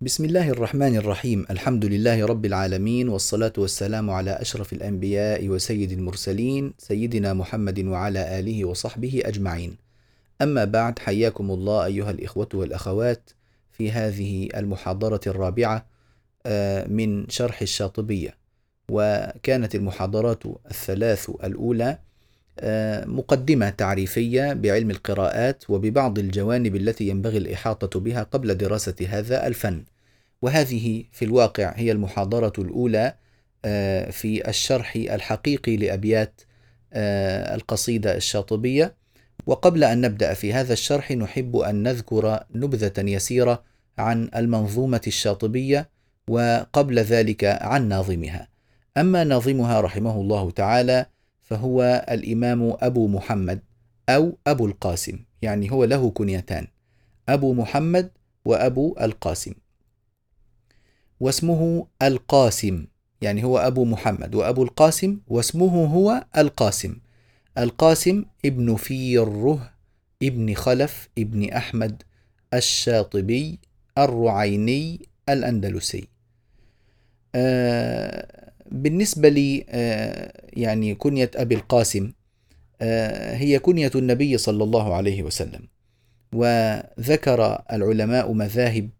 بسم الله الرحمن الرحيم الحمد لله رب العالمين والصلاة والسلام على أشرف الأنبياء وسيد المرسلين سيدنا محمد وعلى آله وصحبه أجمعين أما بعد حياكم الله أيها الإخوة والأخوات في هذه المحاضرة الرابعة من شرح الشاطبية وكانت المحاضرات الثلاث الأولى مقدمة تعريفية بعلم القراءات وببعض الجوانب التي ينبغي الإحاطة بها قبل دراسة هذا الفن. وهذه في الواقع هي المحاضرة الأولى آه، في الشرح الحقيقي لأبيات آه، القصيدة الشاطبية. وقبل أن نبدأ في هذا الشرح نحب أن نذكر نبذة يسيرة عن المنظومة الشاطبية وقبل ذلك عن ناظمها. أما ناظمها رحمه الله تعالى فهو الإمام أبو محمد أو أبو القاسم. يعني هو له كنيتان أبو محمد وأبو القاسم. واسمه القاسم يعني هو أبو محمد وأبو القاسم واسمه هو القاسم. القاسم ابن فيره ابن خلف ابن أحمد الشاطبي الرعيني الأندلسي. آه بالنسبة لي آه، يعني كنية أبي القاسم آه، هي كنية النبي صلى الله عليه وسلم وذكر العلماء مذاهب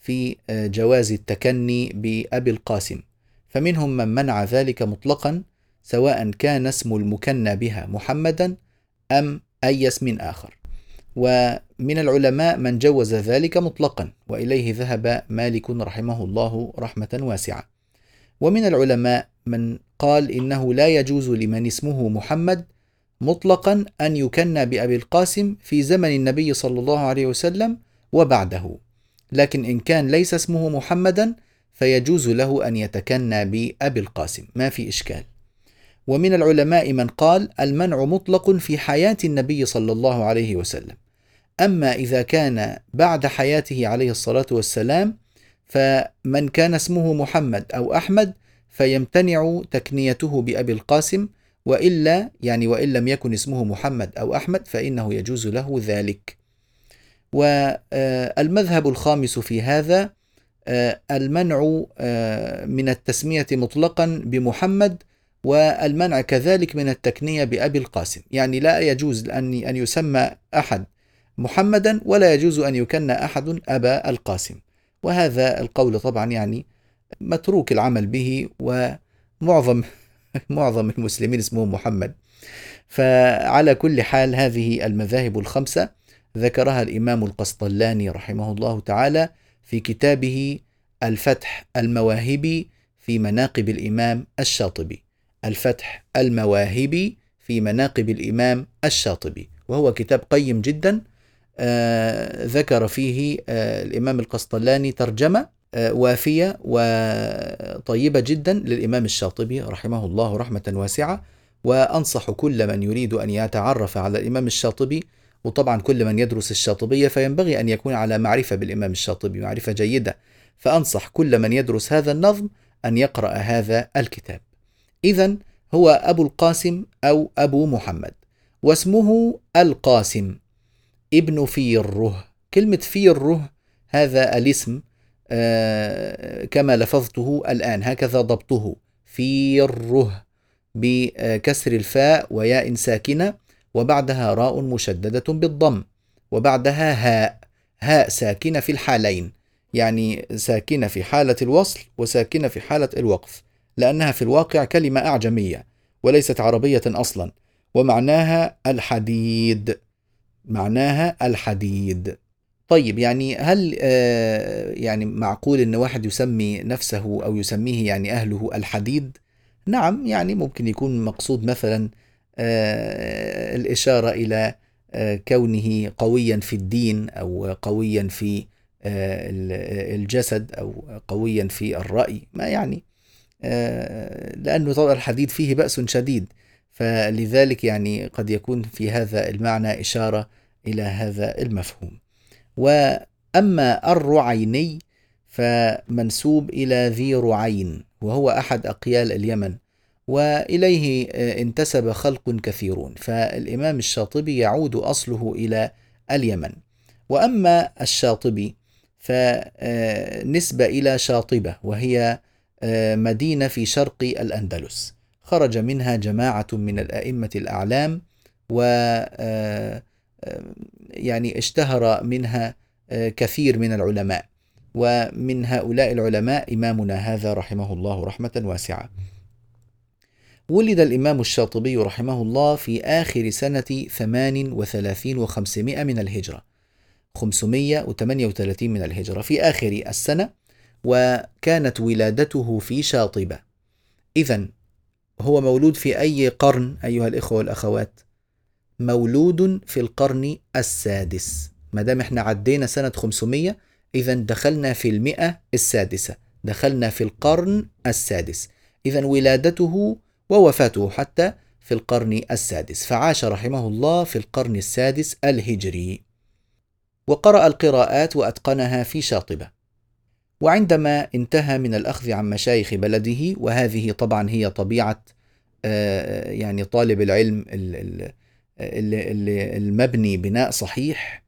في آه، جواز التكني بأبي القاسم فمنهم من منع ذلك مطلقا سواء كان اسم المكنى بها محمدا أم أي اسم آخر. ومن العلماء من جوز ذلك مطلقا وإليه ذهب مالك رحمه الله رحمة واسعة. ومن العلماء من قال إنه لا يجوز لمن اسمه محمد مطلقا أن يكنى بأبي القاسم في زمن النبي صلى الله عليه وسلم وبعده. لكن إن كان ليس اسمه محمدا فيجوز له أن يتكنى بأبي القاسم. ما في إشكال. ومن العلماء من قال المنع مطلق في حياة النبي صلى الله عليه وسلم. أما إذا كان بعد حياته عليه الصلاة والسلام فمن كان اسمه محمد أو أحمد فيمتنع تكنيته بأبي القاسم وإلا يعني وإن لم يكن اسمه محمد أو أحمد فإنه يجوز له ذلك. والمذهب الخامس في هذا آه، المنع آه، من التسمية مطلقا بمحمد والمنع كذلك من التكنية بأبي القاسم. يعني لا يجوز أن أن يسمى أحد محمدا ولا يجوز أن يكن أحد أبا القاسم. وهذا القول طبعا يعني متروك العمل به ومعظم معظم المسلمين اسمهم محمد. فعلى كل حال هذه المذاهب الخمسة ذكرها الإمام القسطلاني رحمه الله تعالى في كتابه الفتح المواهبي في مناقب الإمام الشاطبي. الفتح المواهبي في مناقب الإمام الشاطبي وهو كتاب قيم جدا ذكر فيه آه، الإمام القسطلاني ترجمة آه، وافية وطيبة جدا للإمام الشاطبي رحمه الله رحمة واسعة. وأنصح كل من يريد أن يتعرف على الإمام الشاطبي وطبعا كل من يدرس الشاطبية فينبغي أن يكون على معرفة بالإمام الشاطبي معرفة جيدة. فأنصح كل من يدرس هذا النظم أن يقرأ هذا الكتاب. إذا هو أبو القاسم أو أبو محمد واسمه القاسم. ابن فيره كلمة فيره هذا الاسم آه، كما لفظته الآن هكذا ضبطه. فيره بكسر الفاء وياء ساكنة وبعدها راء مشددة بالضم وبعدها هاء هاء ساكنة في الحالين يعني ساكنة في حالة الوصل وساكنة في حالة الوقف لأنها في الواقع كلمة أعجمية وليست عربية أصلا ومعناها الحديد. معناها الحديد. طيب يعني هل آه، يعني معقول إن واحد يسمي نفسه أو يسميه يعني أهله الحديد؟ نعم يعني ممكن يكون مقصود مثلا آه، الإشارة إلى آه، كونه قويا في الدين أو قويا في الجسد أو قويا في الرأي. ما يعني؟ لأنه طبعا الحديد فيه بأس شديد. فلذلك يعني قد يكون في هذا المعنى إشارة إلى هذا المفهوم. وأما الرعيني فمنسوب إلى ذي رعين وهو أحد أقيال اليمن وإليه انتسب خلق كثيرون فالإمام الشاطبي يعود أصله إلى اليمن. وأما الشاطبي فنسبة إلى شاطبة وهي مدينة في شرق الأندلس. خرج منها جماعة من الأئمة الأعلام و يعني اشتهر منها كثير من العلماء. ومن هؤلاء العلماء إمامنا هذا رحمه الله رحمة واسعة. ولد الإمام الشاطبي رحمه الله في آخر سنة ثمان وثلاثين وخمسمائة من الهجرة. 538 من الهجرة في آخر السنة وكانت ولادته في شاطبة. إذا هو مولود في أي قرن أيها الإخوة والأخوات؟ مولود في القرن السادس. ما دام إحنا عدينا سنة 500 إذا دخلنا في المئة السادسة. دخلنا في القرن السادس. إذا ولادته ووفاته حتى في القرن السادس. فعاش رحمه الله في القرن السادس الهجري. وقرأ القراءات وأتقنها في شاطبة. وعندما انتهى من الأخذ عن مشايخ بلده وهذه طبعا هي طبيعة آه، يعني طالب العلم المبني بناء صحيح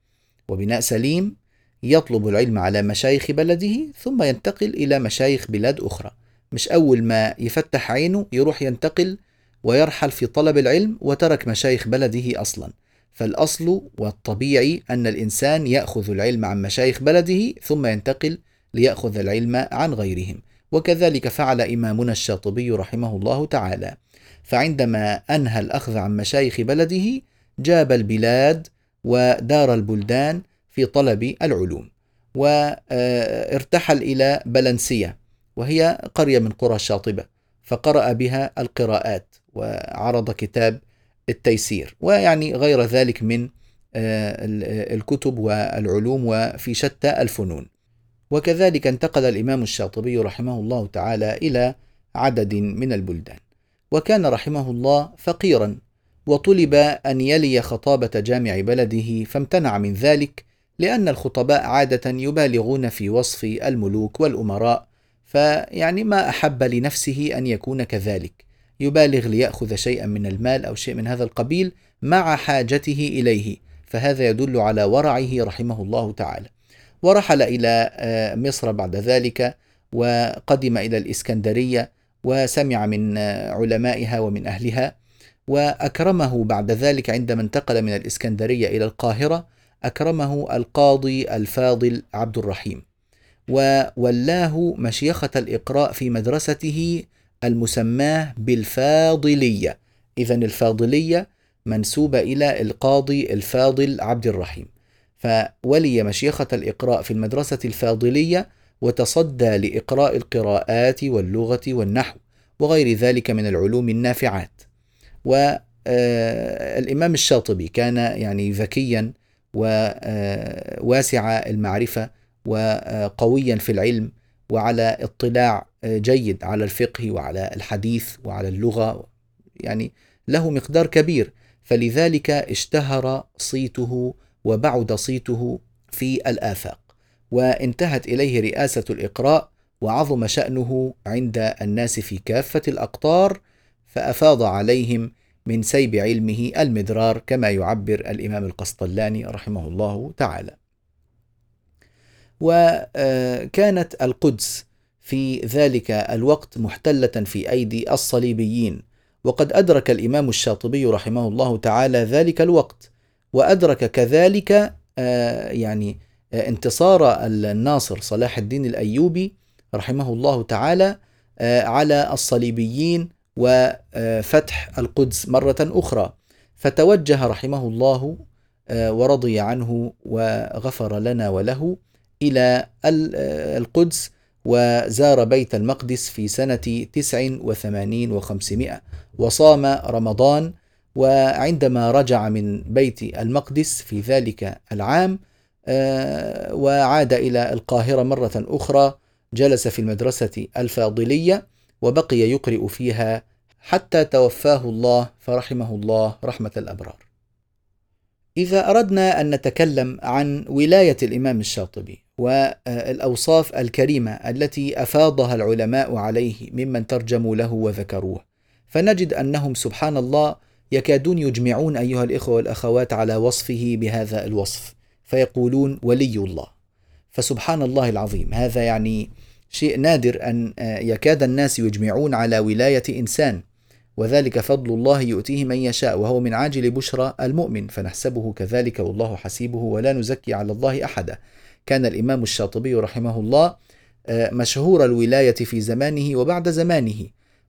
وبناء سليم يطلب العلم على مشايخ بلده ثم ينتقل إلى مشايخ بلاد أخرى. مش أول ما يفتح عينه يروح ينتقل ويرحل في طلب العلم وترك مشايخ بلده أصلا. فالأصل والطبيعي أن الإنسان يأخذ العلم عن مشايخ بلده ثم ينتقل ليأخذ العلم عن غيرهم. وكذلك فعل إمامنا الشاطبي رحمه الله تعالى. فعندما أنهى الأخذ عن مشايخ بلده جاب البلاد ودار البلدان في طلب العلوم وارتحل إلى بلنسية وهي قرية من قرى الشاطبة فقرأ بها القراءات وعرض كتاب التيسير ويعني غير ذلك من الكتب والعلوم وفي شتى الفنون. وكذلك انتقل الإمام الشاطبي رحمه الله تعالى إلى عدد من البلدان. وكان رحمه الله فقيرا وطلب أن يلي خطابة جامع بلده فامتنع من ذلك لأن الخطباء عادة يبالغون في وصف الملوك والأمراء فيعني ما أحب لنفسه أن يكون كذلك. يبالغ ليأخذ شيئا من المال أو شيء من هذا القبيل مع حاجته إليه فهذا يدل على ورعه رحمه الله تعالى. ورحل إلى آه، مصر بعد ذلك وقدم إلى الإسكندرية وسمع من آه، علمائها ومن أهلها وأكرمه بعد ذلك عندما انتقل من الإسكندرية إلى القاهرة أكرمه القاضي الفاضل عبد الرحيم. وولاه مشيخة الإقراء في مدرسته المسماة بالفاضلية. إذا الفاضلية منسوبة إلى القاضي الفاضل عبد الرحيم. فولي مشيخة الإقراء في المدرسة الفاضلية وتصدى لإقراء القراءات واللغة والنحو وغير ذلك من العلوم النافعات. والإمام الشاطبي كان يعني ذكيا وواسع المعرفة وقويا في العلم وعلى اطلاع جيد على الفقه وعلى الحديث وعلى اللغة. يعني له مقدار كبير. فلذلك اشتهر صيته وبعد صيته في الآفاق وانتهت إليه رئاسة الإقراء وعظم شأنه عند الناس في كافة الأقطار فأفاض عليهم من سيب علمه المدرار كما يعبر الإمام القسطلاني رحمه الله تعالى. وكانت القدس في ذلك الوقت محتلة في أيدي الصليبيين وقد أدرك الإمام الشاطبي رحمه الله تعالى ذلك الوقت وأدرك كذلك آه، يعني آه، انتصار الناصر صلاح الدين الأيوبي رحمه الله تعالى آه، على الصليبيين وفتح القدس مرة أخرى. فتوجه رحمه الله ورضي عنه وغفر لنا وله إلى القدس وزار بيت المقدس في سنة تسع وثمانين وخمسمائة. وصام رمضان وعندما رجع من بيت المقدس في ذلك العام آه، وعاد إلى القاهرة مرة أخرى جلس في المدرسة الفاضلية وبقي يقرئ فيها حتى توفاه الله فرحمه الله رحمة الأبرار. إذا أردنا أن نتكلم عن ولاية الإمام الشاطبي والأوصاف الكريمة التي أفاضها العلماء عليه ممن ترجموا له وذكروه، فنجد أنهم سبحان الله يكادون يجمعون أيها الإخوة والأخوات على وصفه بهذا الوصف، فيقولون ولي الله، فسبحان الله العظيم هذا يعني شيء نادر أن يكاد الناس يجمعون على ولاية إنسان. وذلك فضل الله يؤتيه من يشاء وهو من عاجل بشرى المؤمن. فنحسبه كذلك والله حسيبه ولا نزكي على الله أحدا. كان الإمام الشاطبي رحمه الله آه، مشهور الولاية في زمانه وبعد زمانه.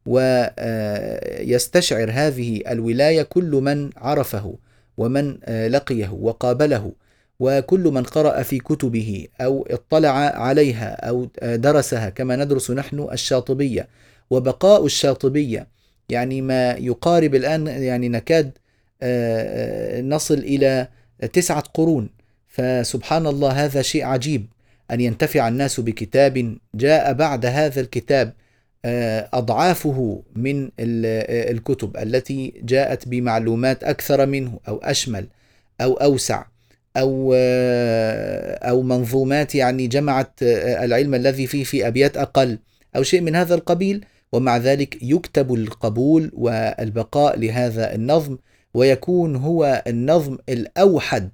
ويستشعر هذه الولاية كل من عرفه ومن آه، لقيه وقابله وكل من قرأ في كتبه أو اطلع عليها أو آه، درسها كما ندرس نحن الشاطبية وبقاء الشاطبية. يعني ما يقارب الآن يعني نكاد نصل إلى تسعة قرون. فسبحان الله هذا شيء عجيب أن ينتفع الناس بكتاب جاء بعد هذا الكتاب. آه، أضعافه من آه، الكتب التي جاءت بمعلومات أكثر منه أو أشمل أو أوسع أو آه، أو منظومات يعني جمعت العلم الذي فيه في أبيات أقل أو شيء من هذا القبيل ومع ذلك يكتب القبول والبقاء لهذا النظم ويكون هو النظم الأوحد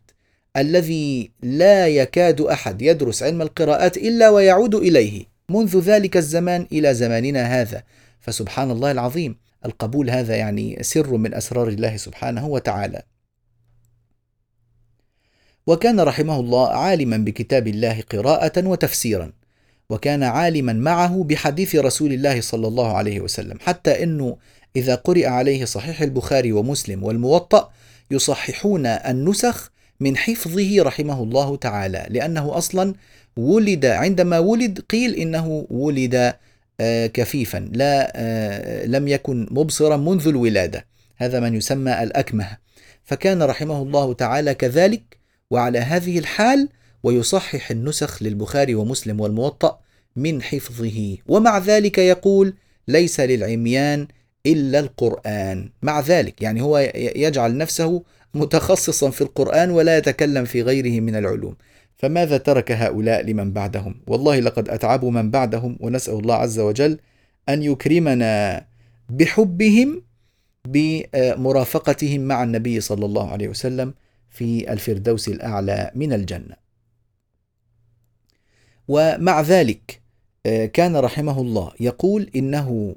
الذي لا يكاد أحد يدرس علم القراءات إلا ويعود إليه. منذ ذلك الزمان إلى زماننا هذا. فسبحان الله العظيم. القبول هذا يعني سر من أسرار الله سبحانه وتعالى. وكان رحمه الله عالما بكتاب الله قراءة وتفسيرا. وكان عالما معه بحديث رسول الله صلى الله عليه وسلم. حتى إنه إذا قرئ عليه صحيح البخاري ومسلم والموطأ يصححون النسخ من حفظه رحمه الله تعالى. لأنه أصلا ولد عندما ولد قيل إنه ولد آه، كفيفا لا آه، لم يكن مبصرا منذ الولادة. هذا من يسمى الأكمه. فكان رحمه الله تعالى كذلك وعلى هذه الحال ويصحح النسخ للبخاري ومسلم والموطأ من حفظه. ومع ذلك يقول ليس للعميان إلا القرآن. مع ذلك يعني هو يجعل نفسه متخصصا في القرآن ولا يتكلم في غيره من العلوم. فماذا ترك هؤلاء لمن بعدهم؟ والله لقد أتعبوا من بعدهم ونسأل الله عز وجل أن يكرمنا بحبهم بمرافقتهم مع النبي صلى الله عليه وسلم في الفردوس الأعلى من الجنة. ومع ذلك كان رحمه الله يقول إنه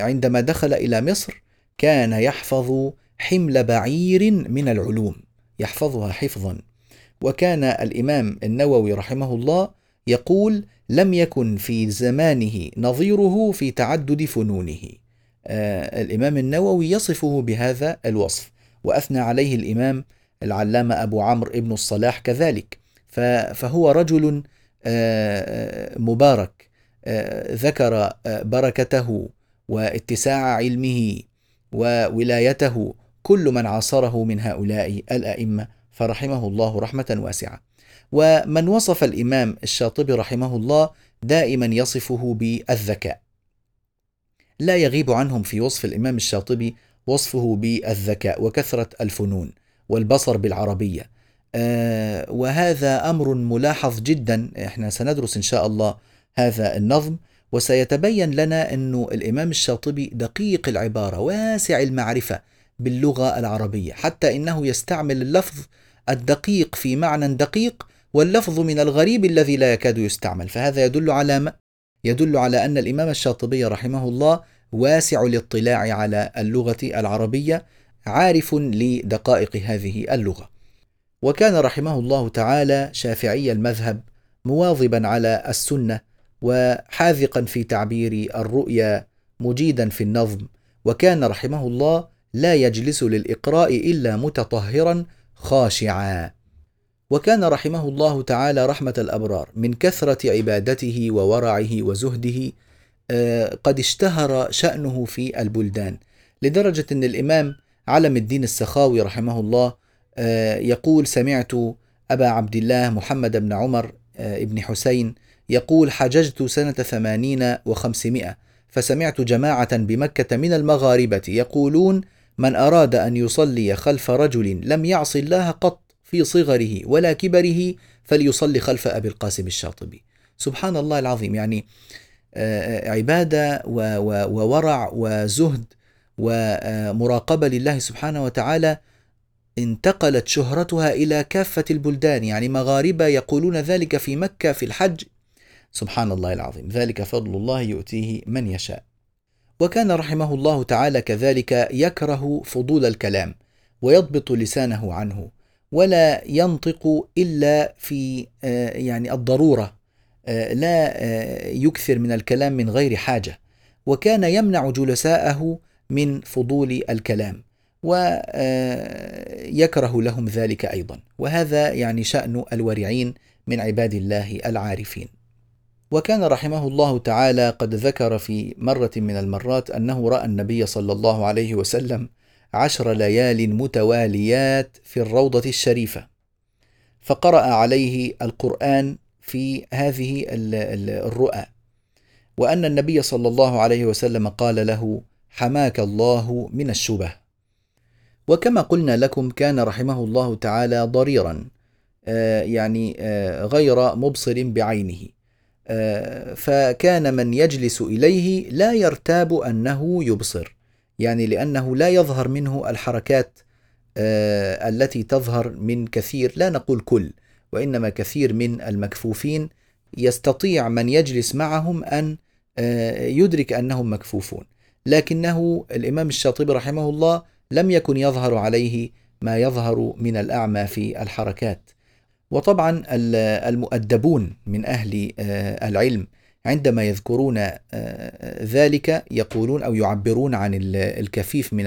عندما دخل إلى مصر كان يحفظ حمل بعير من العلوم يحفظها حفظا. وكان الإمام النووي رحمه الله يقول لم يكن في زمانه نظيره في تعدد فنونه. آه الإمام النووي يصفه بهذا الوصف وأثنى عليه الإمام العلامة أبو عمرو ابن الصلاح كذلك. فهو رجل آه مبارك آه ذكر آه، بركته واتساع علمه وولايته كل من عاصره من هؤلاء الأئمة. فرحمه الله رحمة واسعة. ومن وصف الإمام الشاطبي رحمه الله دائما يصفه بالذكاء. لا يغيب عنهم في وصف الإمام الشاطبي وصفه بالذكاء وكثرة الفنون والبصر بالعربية. آه وهذا أمر ملاحظ جدا إحنا سندرس إن شاء الله هذا النظم وسيتبين لنا إنه الإمام الشاطبي دقيق العبارة واسع المعرفة باللغة العربية حتى إنه يستعمل اللفظ الدقيق في معنى دقيق واللفظ من الغريب الذي لا يكاد يستعمل. فهذا يدل على ما يدل على أن الإمام الشاطبي رحمه الله واسع الاطلاع على اللغة العربية عارف لدقائق هذه اللغة. وكان رحمه الله تعالى شافعي المذهب مواظبا على السنة وحاذقا في تعبير الرؤيا مجيدا في النظم. وكان رحمه الله لا يجلس للإقراء إلا متطهرا خاشعا. وكان رحمه الله تعالى رحمة الأبرار من كثرة عبادته وورعه وزهده آه، قد اشتهر شأنه في البلدان. لدرجة أن الإمام علم الدين السخاوي رحمه الله آه، يقول سمعت أبا عبد الله محمد بن عمر آه، بن حسين يقول حججت سنة ثمانين وخمسمائة فسمعت جماعة بمكة من المغاربة يقولون من أراد أن يصلي خلف رجل لم يعص الله قط في صغره ولا كبره فليصلي خلف أبي القاسم الشاطبي. سبحان الله العظيم. يعني آه، عبادة وورع وزهد ومراقبة لله سبحانه وتعالى انتقلت شهرتها إلى كافة البلدان. يعني مغاربة يقولون ذلك في مكة في الحج. سبحان الله العظيم. ذلك فضل الله يؤتيه من يشاء. وكان رحمه الله تعالى كذلك يكره فضول الكلام ويضبط لسانه عنه ولا ينطق إلا في آه، يعني الضرورة آه، لا آه، يكثر من الكلام من غير حاجة. وكان يمنع جلساءه من فضول الكلام ويكره لهم ذلك أيضا. وهذا يعني شأن الورعين من عباد الله العارفين. وكان رحمه الله تعالى قد ذكر في مرة من المرات أنه رأى النبي صلى الله عليه وسلم عشر ليال متواليات في الروضة الشريفة فقرأ عليه القرآن في هذه الرؤى. وأن النبي صلى الله عليه وسلم قال له حماك الله من الشبه. وكما قلنا لكم كان رحمه الله تعالى ضريرا آه، يعني آه، غير مبصر بعينه. فكان من يجلس إليه لا يرتاب أنه يبصر يعني لأنه لا يظهر منه الحركات آه، التي تظهر من كثير لا نقول كل وإنما كثير من المكفوفين يستطيع من يجلس معهم أن آه، يدرك أنهم مكفوفون. لكنه الإمام الشاطبي رحمه الله لم يكن يظهر عليه ما يظهر من الأعمى في الحركات. وطبعا المؤدبون من أهل آه، العلم عندما يذكرون آه، ذلك يقولون أو يعبرون عن الكفيف من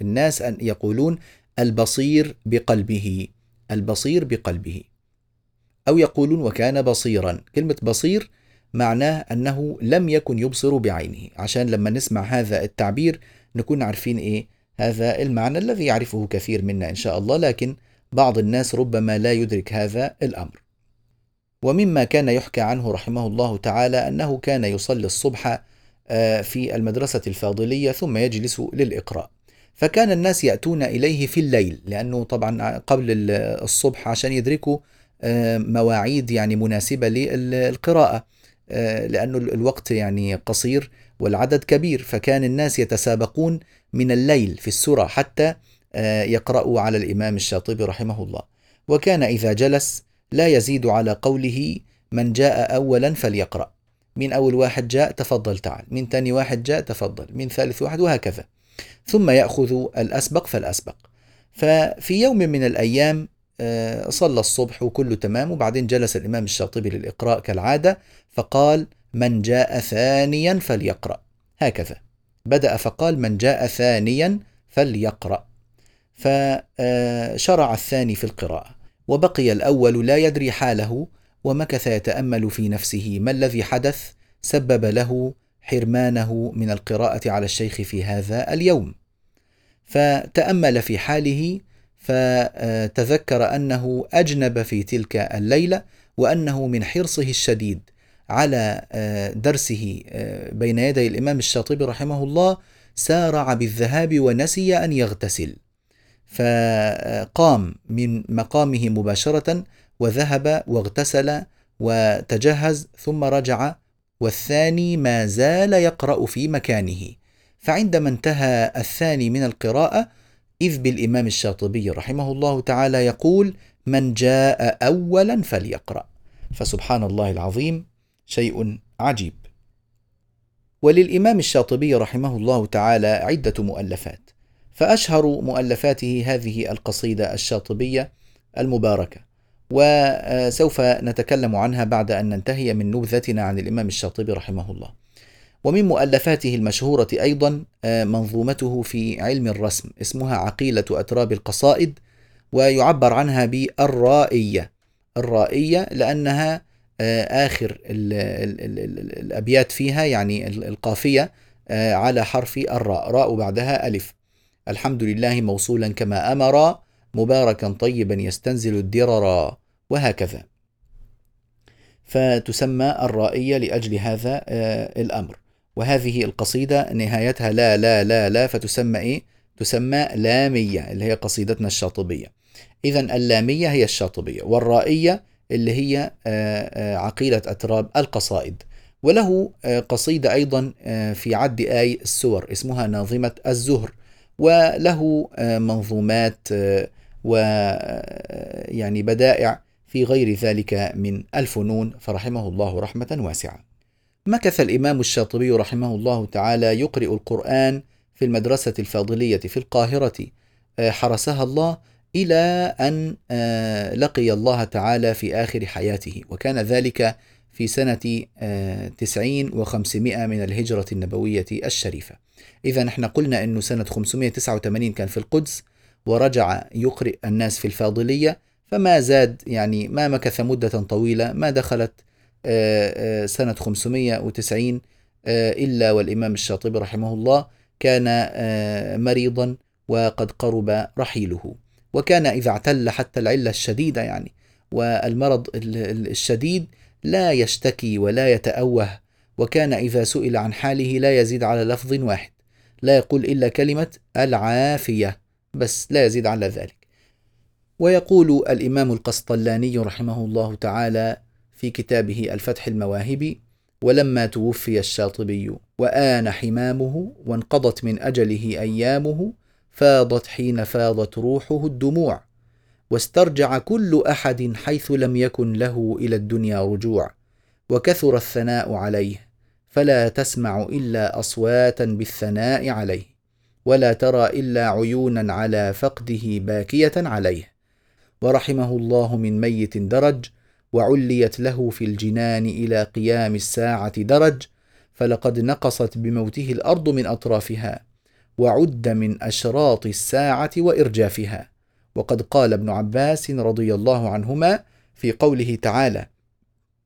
الناس أن يقولون البصير بقلبه البصير بقلبه. أو يقولون وكان بصيرا. كلمة بصير معناه أنه لم يكن يبصر بعينه. عشان لما نسمع هذا التعبير نكون عارفين إيه؟ هذا المعنى الذي يعرفه كثير منا إن شاء الله. لكن بعض الناس ربما لا يدرك هذا الأمر. ومما كان يحكى عنه رحمه الله تعالى أنه كان يصلي الصبح آه، في المدرسة الفاضلية ثم يجلس للإقراء. فكان الناس يأتون إليه في الليل لأنه طبعا قبل الصبح عشان يدركوا آه، مواعيد يعني مناسبة للقراءة آه، لأنه الوقت يعني قصير والعدد كبير. فكان الناس يتسابقون من الليل في السورة حتى يقرأوا على الإمام الشاطبي رحمه الله. وكان إذا جلس لا يزيد على قوله من جاء أولا فليقرأ. من أول واحد جاء تفضل تعال من ثاني واحد جاء تفضل من ثالث واحد وهكذا. ثم يأخذ الأسبق فالأسبق. ففي يوم من الأيام آه، صلى الصبح وكله تمام وبعدين جلس الإمام الشاطبي للإقراء كالعادة فقال من جاء ثانيا فليقرأ. هكذا. بدأ فقال من جاء ثانيا فليقرأ. فشرع الثاني في القراءة وبقي الأول لا يدري حاله ومكث يتأمل في نفسه ما الذي حدث سبب له حرمانه من القراءة على الشيخ في هذا اليوم. فتأمل في حاله فتذكر أنه أجنب في تلك الليلة وأنه من حرصه الشديد على درسه بين يدي الإمام الشاطبي رحمه الله سارع بالذهاب ونسي أن يغتسل. فقام من مقامه مباشرة وذهب واغتسل وتجهز ثم رجع والثاني ما زال يقرأ في مكانه. فعندما انتهى الثاني من القراءة إذ بالإمام الشاطبي رحمه الله تعالى يقول من جاء أولا فليقرأ فسبحان الله العظيم شيء عجيب. وللإمام الشاطبي رحمه الله تعالى عدة مؤلفات. فأشهر مؤلفاته هذه القصيدة الشاطبية المباركة وسوف نتكلم عنها بعد أن ننتهي من نبذتنا عن الإمام الشاطبي رحمه الله. ومن مؤلفاته المشهورة أيضا منظومته في علم الرسم اسمها عقيلة أتراب القصائد ويعبر عنها بالرائية. الرائية لأنها آخر الأبيات فيها يعني القافية على حرف الراء راء بعدها ألف. الحمد لله موصولا كما أمر مباركا طيبا يستنزل الدرر وهكذا. فتسمى الرائية لأجل هذا آه، الأمر. وهذه القصيدة نهايتها لا لا لا لا فتسمى إيه؟ تسمى لامية اللي هي قصيدتنا الشاطبية. اذا اللامية هي الشاطبية والرائية اللي هي آه، آه، عقيلة أتراب القصائد. وله قصيدة أيضا في عد آي السور اسمها ناظمة الزهر. وله منظومات ويعني بدائع في غير ذلك من الفنون. فرحمه الله رحمة واسعة. مكث الإمام الشاطبي رحمه الله تعالى يقرئ القرآن في المدرسة الفاضلية في القاهرة. حرسها الله إلى أن لقي الله تعالى في آخر حياته. وكان ذلك في سنة تسعين وخمسمائة من الهجرة النبوية الشريفة. إذا إحنا قلنا أنه سنة 589 كان في القدس ورجع يقرئ الناس في الفاضلية فما زاد يعني ما مكث مدة طويلة ما دخلت سنة 590 إلا والإمام الشاطبي رحمه الله كان مريضا وقد قرب رحيله. وكان إذا اعتل حتى العلة الشديدة يعني والمرض الشديد لا يشتكي ولا يتأوه وكان إذا سئل عن حاله لا يزيد على لفظ واحد. لا يقول إلا كلمة العافية بس لا يزيد على ذلك. ويقول الإمام القسطلاني رحمه الله تعالى في كتابه الفتح المواهب ولما توفي الشاطبي وآن حمامه وانقضت من أجله أيامه فاضت حين فاضت روحه الدموع. واسترجع كل أحد حيث لم يكن له إلى الدنيا رجوع وكثر الثناء عليه فلا تسمع إلا أصواتا بالثناء عليه ولا ترى إلا عيونا على فقده باكية عليه. ورحمه الله من ميت درج وعليت له في الجنان إلى قيام الساعة درج فلقد نقصت بموته الأرض من أطرافها وعد من أشراط الساعة وإرجافها. وقد قال ابن عباس رضي الله عنهما في قوله تعالى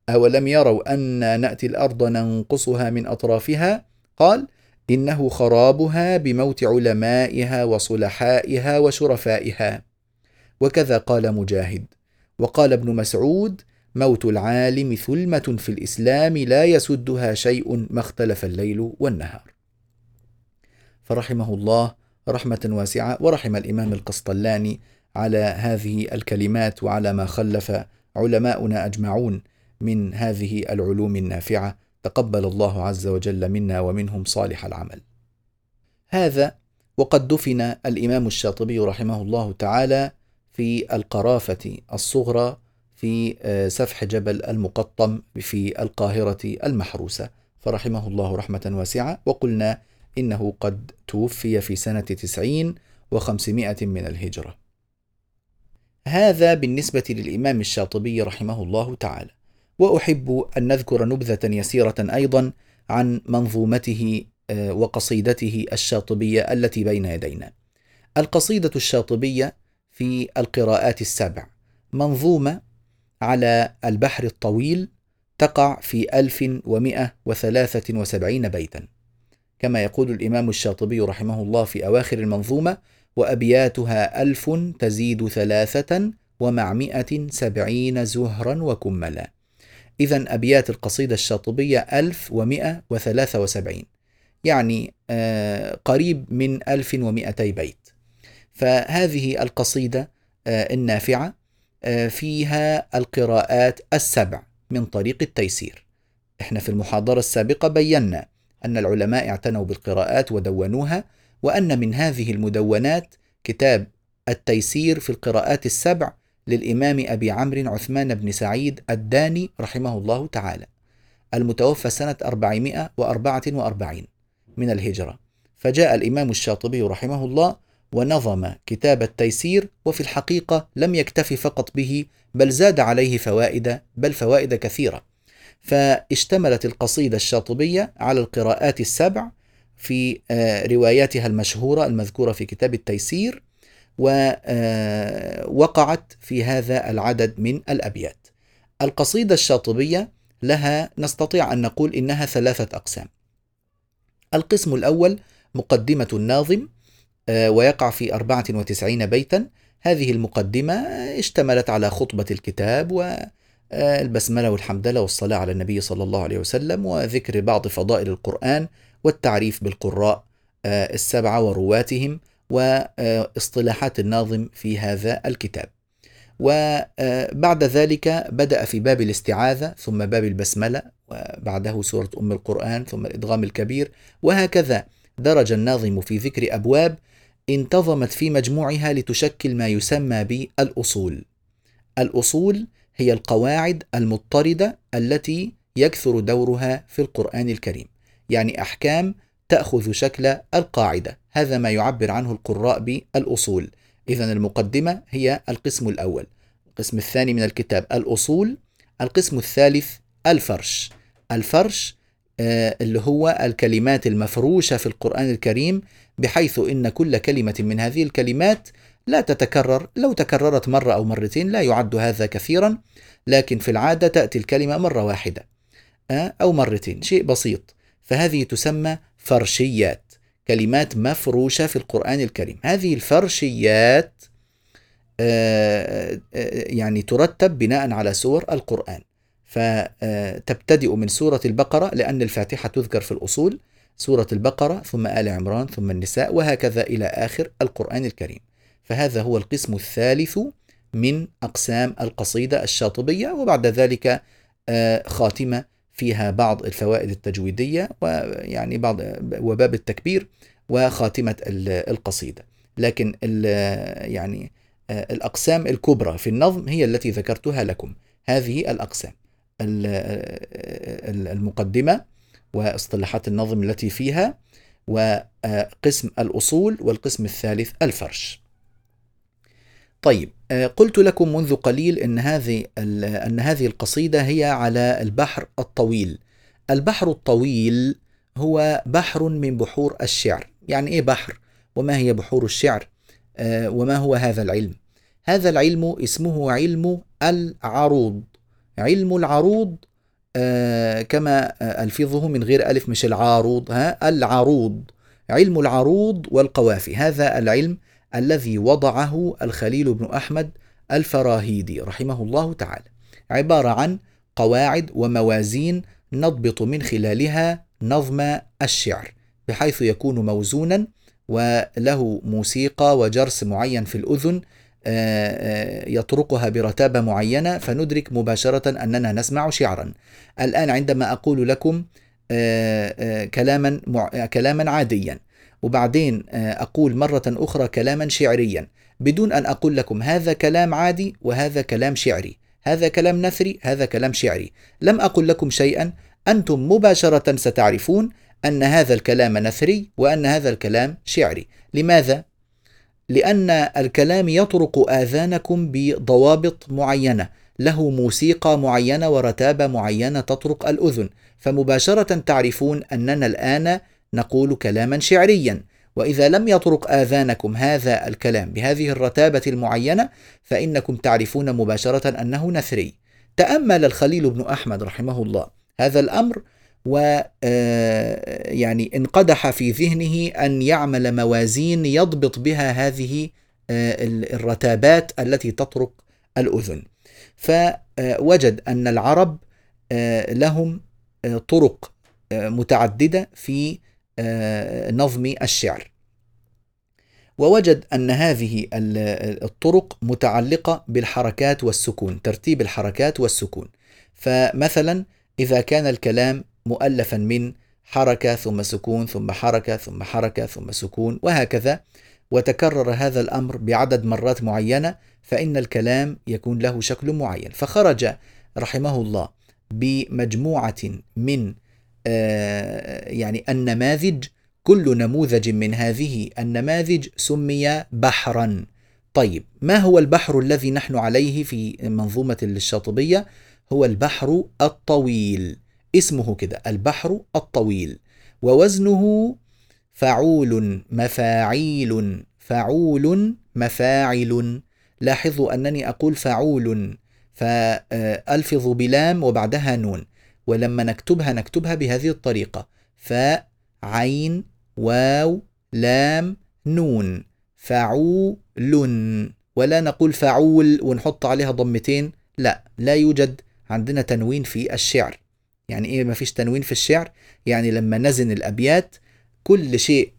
أولم يروا أنا نأتي الأرض ننقصها من أطرافها؟ قال إنه خرابها بموت علمائها وصلحائها وشرفائها. وكذا قال مجاهد. وقال ابن مسعود موت العالم ثلمة في الإسلام لا يسدها شيء ما اختلف الليل والنهار. فرحمه الله رحمة واسعة ورحم الإمام القسطلاني على هذه الكلمات وعلى ما خلف علماؤنا أجمعون من هذه العلوم النافعة تقبل الله عز وجل منا ومنهم صالح العمل. هذا وقد دفن الإمام الشاطبي رحمه الله تعالى في القرافة الصغرى في سفح جبل المقطم في القاهرة المحروسة فرحمه الله رحمة واسعة وقلنا إنه قد توفي في سنة تسعين وخمسمائة من الهجرة. هذا بالنسبة للإمام الشاطبي رحمه الله تعالى. وأحب أن نذكر نبذة يسيرة أيضا عن منظومته آه، وقصيدته الشاطبية التي بين يدينا. القصيدة الشاطبية في القراءات السبع منظومة على البحر الطويل تقع في 1173 بيتا. كما يقول الإمام الشاطبي رحمه الله في أواخر المنظومة وأبياتها ألف تزيد ثلاثة ومعمائة سبعين زهرا وكملا. إذا أبيات القصيدة الشاطبية ألف ومئة وثلاثة وسبعين يعني آه، قريب من ألف ومئتي بيت. فهذه القصيدة آه، النافعة آه، فيها القراءات السبع من طريق التيسير. إحنا في المحاضرة السابقة بينا أن العلماء اعتنوا بالقراءات ودونوها وأن من هذه المدونات كتاب التيسير في القراءات السبع للإمام أبي عمرو عثمان بن سعيد الداني رحمه الله تعالى المتوفى سنة 444 من الهجرة. فجاء الإمام الشاطبي رحمه الله ونظم كتاب التيسير وفي الحقيقة لم يكتفي فقط به بل زاد عليه فوائد بل فوائد كثيرة. فاشتملت القصيدة الشاطبية على القراءات السبع في آه، رواياتها المشهورة المذكورة في كتاب التيسير ووقعت في هذا العدد من الأبيات. القصيدة الشاطبية لها نستطيع أن نقول إنها ثلاثة أقسام. القسم الأول مقدمة الناظم آه، ويقع في 94 بيتا. هذه المقدمة اشتملت على خطبة الكتاب والبسملة والحمدلة والصلاة على النبي صلى الله عليه وسلم وذكر بعض فضائل القرآن والتعريف بالقراء آه، السبعة ورواتهم واصطلاحات الناظم في هذا الكتاب. وبعد ذلك بدأ في باب الاستعاذة ثم باب البسملة وبعده سورة أم القرآن ثم الإدغام الكبير وهكذا درج الناظم في ذكر أبواب انتظمت في مجموعها لتشكل ما يسمى بالأصول. الأصول هي القواعد المضطردة التي يكثر دورها في القرآن الكريم، يعني أحكام تأخذ شكل القاعدة، هذا ما يعبر عنه القراء بالأصول. إذا المقدمة هي القسم الأول. القسم الثاني من الكتاب الأصول، القسم الثالث الفرش. الفرش آه، اللي هو الكلمات المفروشة في القرآن الكريم بحيث إن كل كلمة من هذه الكلمات لا تتكرر لو تكررت مرة أو مرتين لا يعد هذا كثيرا لكن في العادة تأتي الكلمة مرة واحدة آه، أو مرتين شيء بسيط فهذه تسمى فرشيات كلمات مفروشة في القرآن الكريم. هذه الفرشيات آه، يعني ترتب بناء على سور القرآن. فتبتدئ من سورة البقرة لأن الفاتحة تذكر في الأصول سورة البقرة ثم آل عمران ثم النساء وهكذا إلى آخر القرآن الكريم. فهذا هو القسم الثالث من أقسام القصيدة الشاطبية وبعد ذلك آه، خاتمة فيها بعض الفوائد التجويدية ويعني بعض وباب التكبير وخاتمة القصيدة. لكن يعني آه، الأقسام الكبرى في النظم هي التي ذكرتها لكم. هذه الأقسام المقدمة واصطلاحات النظم التي فيها وقسم الأصول والقسم الثالث الفرش. طيب قلت لكم منذ قليل إن هذه إن هذه القصيدة هي على البحر الطويل. البحر الطويل هو بحر من بحور الشعر، يعني إيه بحر؟ وما هي بحور الشعر؟ وما هو هذا العلم؟ هذا العلم اسمه علم العروض. علم العروض آه كما ألفظه من غير ألف مش العاروض ها العروض علم العروض والقوافي هذا العلم الذي وضعه الخليل بن أحمد الفراهيدي رحمه الله تعالى. عبارة عن قواعد وموازين نضبط من خلالها نظم الشعر بحيث يكون موزونا وله موسيقى وجرس معين في الأذن آه، آه، يطرقها برتابة معينة فندرك مباشرة أننا نسمع شعرا. الآن عندما أقول لكم آه، كلاما كلاما عاديا وبعدين أقول مرة أخرى كلاما شعريا. بدون أن أقول لكم هذا كلام عادي وهذا كلام شعري. هذا كلام نثري هذا كلام شعري. لم أقل لكم شيئا أنتم مباشرة ستعرفون أن هذا الكلام نثري وأن هذا الكلام شعري. لماذا؟ لأن الكلام يطرق آذانكم بضوابط معينة. له موسيقى معينة ورتابة معينة تطرق الأذن. فمباشرة تعرفون أننا الآن نقول كلاما شعريا. وإذا لم يطرق آذانكم هذا الكلام بهذه الرتابة المعينة فإنكم تعرفون مباشرة أنه نثري. تأمل الخليل بن أحمد رحمه الله هذا الأمر و آه، يعني انقدح في ذهنه أن يعمل موازين يضبط بها هذه آه، الرتابات التي تطرق الأذن. فوجد أن العرب آه، لهم طرق متعددة في نظم الشعر. ووجد أن هذه الطرق متعلقة بالحركات والسكون ترتيب الحركات والسكون. فمثلا إذا كان الكلام مؤلفا من حركة ثم سكون ثم حركة ثم حركة ثم سكون وهكذا وتكرر هذا الأمر بعدد مرات معينة فإن الكلام يكون له شكل معين. فخرج رحمه الله بمجموعة من آه، يعني النماذج كل نموذج من هذه النماذج سمي بحرا. طيب ما هو البحر الذي نحن عليه في منظومة الشاطبية هو البحر الطويل. اسمه كده البحر الطويل. ووزنه فعول مفاعيل. فعول مفاعل. لاحظوا أنني أقول فعول فألفظ بلام وبعدها نون. ولما نكتبها نكتبها بهذه الطريقة. فاء عين واو لام نون. فعول. ولا نقول فعول ونحط عليها ضمتين. لا لا يوجد عندنا تنوين في الشعر. يعني إيه ما فيش تنوين في الشعر؟ يعني لما نزن الأبيات كل شيء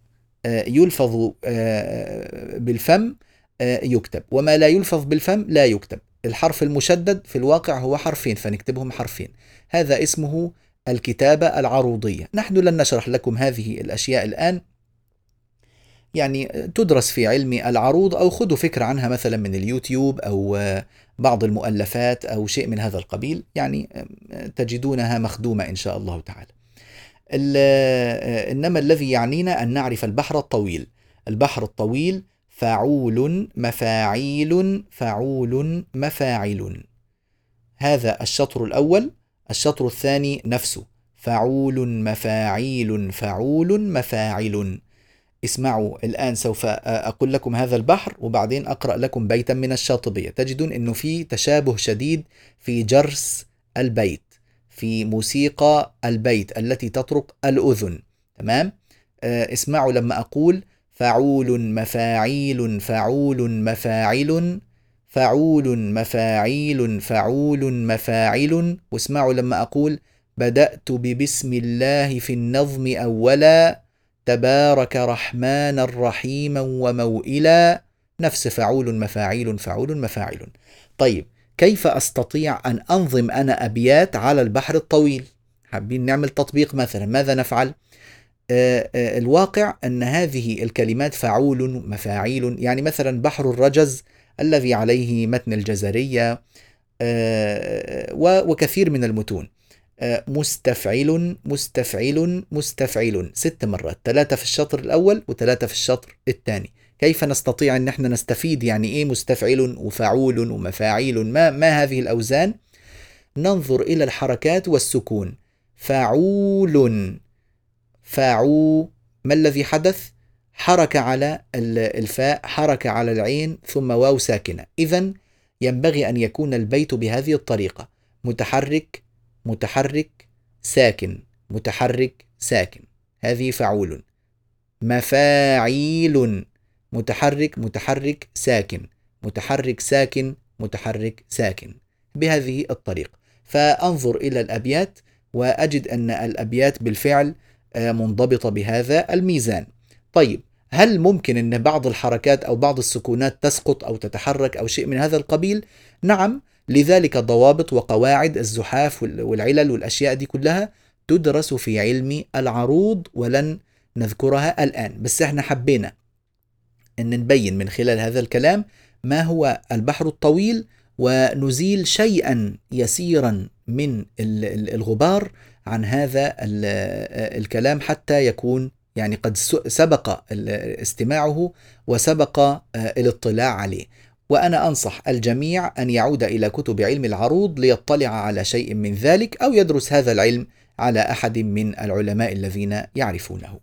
آه، يلفظ آه، بالفم آه، يكتب. وما لا يلفظ بالفم لا يكتب. الحرف المشدد في الواقع هو حرفين فنكتبهم حرفين. هذا اسمه الكتابة العروضية. نحن لن نشرح لكم هذه الأشياء الآن. يعني تدرس في علم العروض أو خذوا فكرة عنها مثلا من اليوتيوب أو بعض المؤلفات أو شيء من هذا القبيل. يعني تجدونها مخدومة إن شاء الله تعالى. إنما الذي يعنينا أن نعرف البحر الطويل. البحر الطويل فعول مفاعيل فعول مفاعل. هذا الشطر الأول. الشطر الثاني نفسه. فعول مفاعيل فعول مفاعل. اسمعوا الآن سوف أقول لكم هذا البحر وبعدين أقرأ لكم بيتا من الشاطبية. تجدون أنه في تشابه شديد في جرس البيت في موسيقى البيت التي تطرق الأذن. تمام؟ اسمعوا لما أقول فعول مفاعيل فعول مفاعل. فعول مفاعيل فعول مفاعل. واسمعوا لما أقول بدأت ببسم الله في النظم أولا. تبارك رحمانا رحيما وموئلا. نفس فعول مفاعيل فعول مفاعل. طيب كيف أستطيع أن أنظم أنا أبيات على البحر الطويل؟ حابين نعمل تطبيق مثلا. ماذا نفعل؟ آه، آه، الواقع أن هذه الكلمات فعول مفاعيل. يعني مثلا بحر الرجز الذي عليه متن الجزرية آه، وكثير من المتون. مستفعل مستفعل مستفعل. ست مرات ثلاثة في الشطر الأول وثلاثة في الشطر الثاني. كيف نستطيع أن نحن نستفيد؟ يعني إيه مستفعل وفعول ومفاعيل؟ ما, ما هذه الأوزان؟ ننظر إلى الحركات والسكون. فعول فاعو ما الذي حدث؟ حركة على الفاء حركة على العين ثم واو ساكنة. إذا ينبغي أن يكون البيت بهذه الطريقة. متحرك متحرك ساكن. متحرك ساكن. هذه فعول مفاعيل. متحرك متحرك ساكن. متحرك ساكن. متحرك ساكن. بهذه الطريقة. فأنظر إلى الأبيات وأجد أن الأبيات بالفعل آه، منضبطة بهذا الميزان. طيب هل ممكن أن بعض الحركات أو بعض السكونات تسقط أو تتحرك أو شيء من هذا القبيل؟ نعم لذلك ضوابط وقواعد الزحاف والعلل والأشياء دي كلها تدرس في علم العروض ولن نذكرها الآن بس إحنا حبينا أن نبين من خلال هذا الكلام ما هو البحر الطويل ونزيل شيئا يسيرا من الغبار عن هذا الكلام حتى يكون يعني قد سبق استماعه وسبق آه، الاطلاع عليه وأنا أنصح الجميع أن يعود إلى كتب علم العروض ليطلع على شيء من ذلك أو يدرس هذا العلم على أحد من العلماء الذين يعرفونه.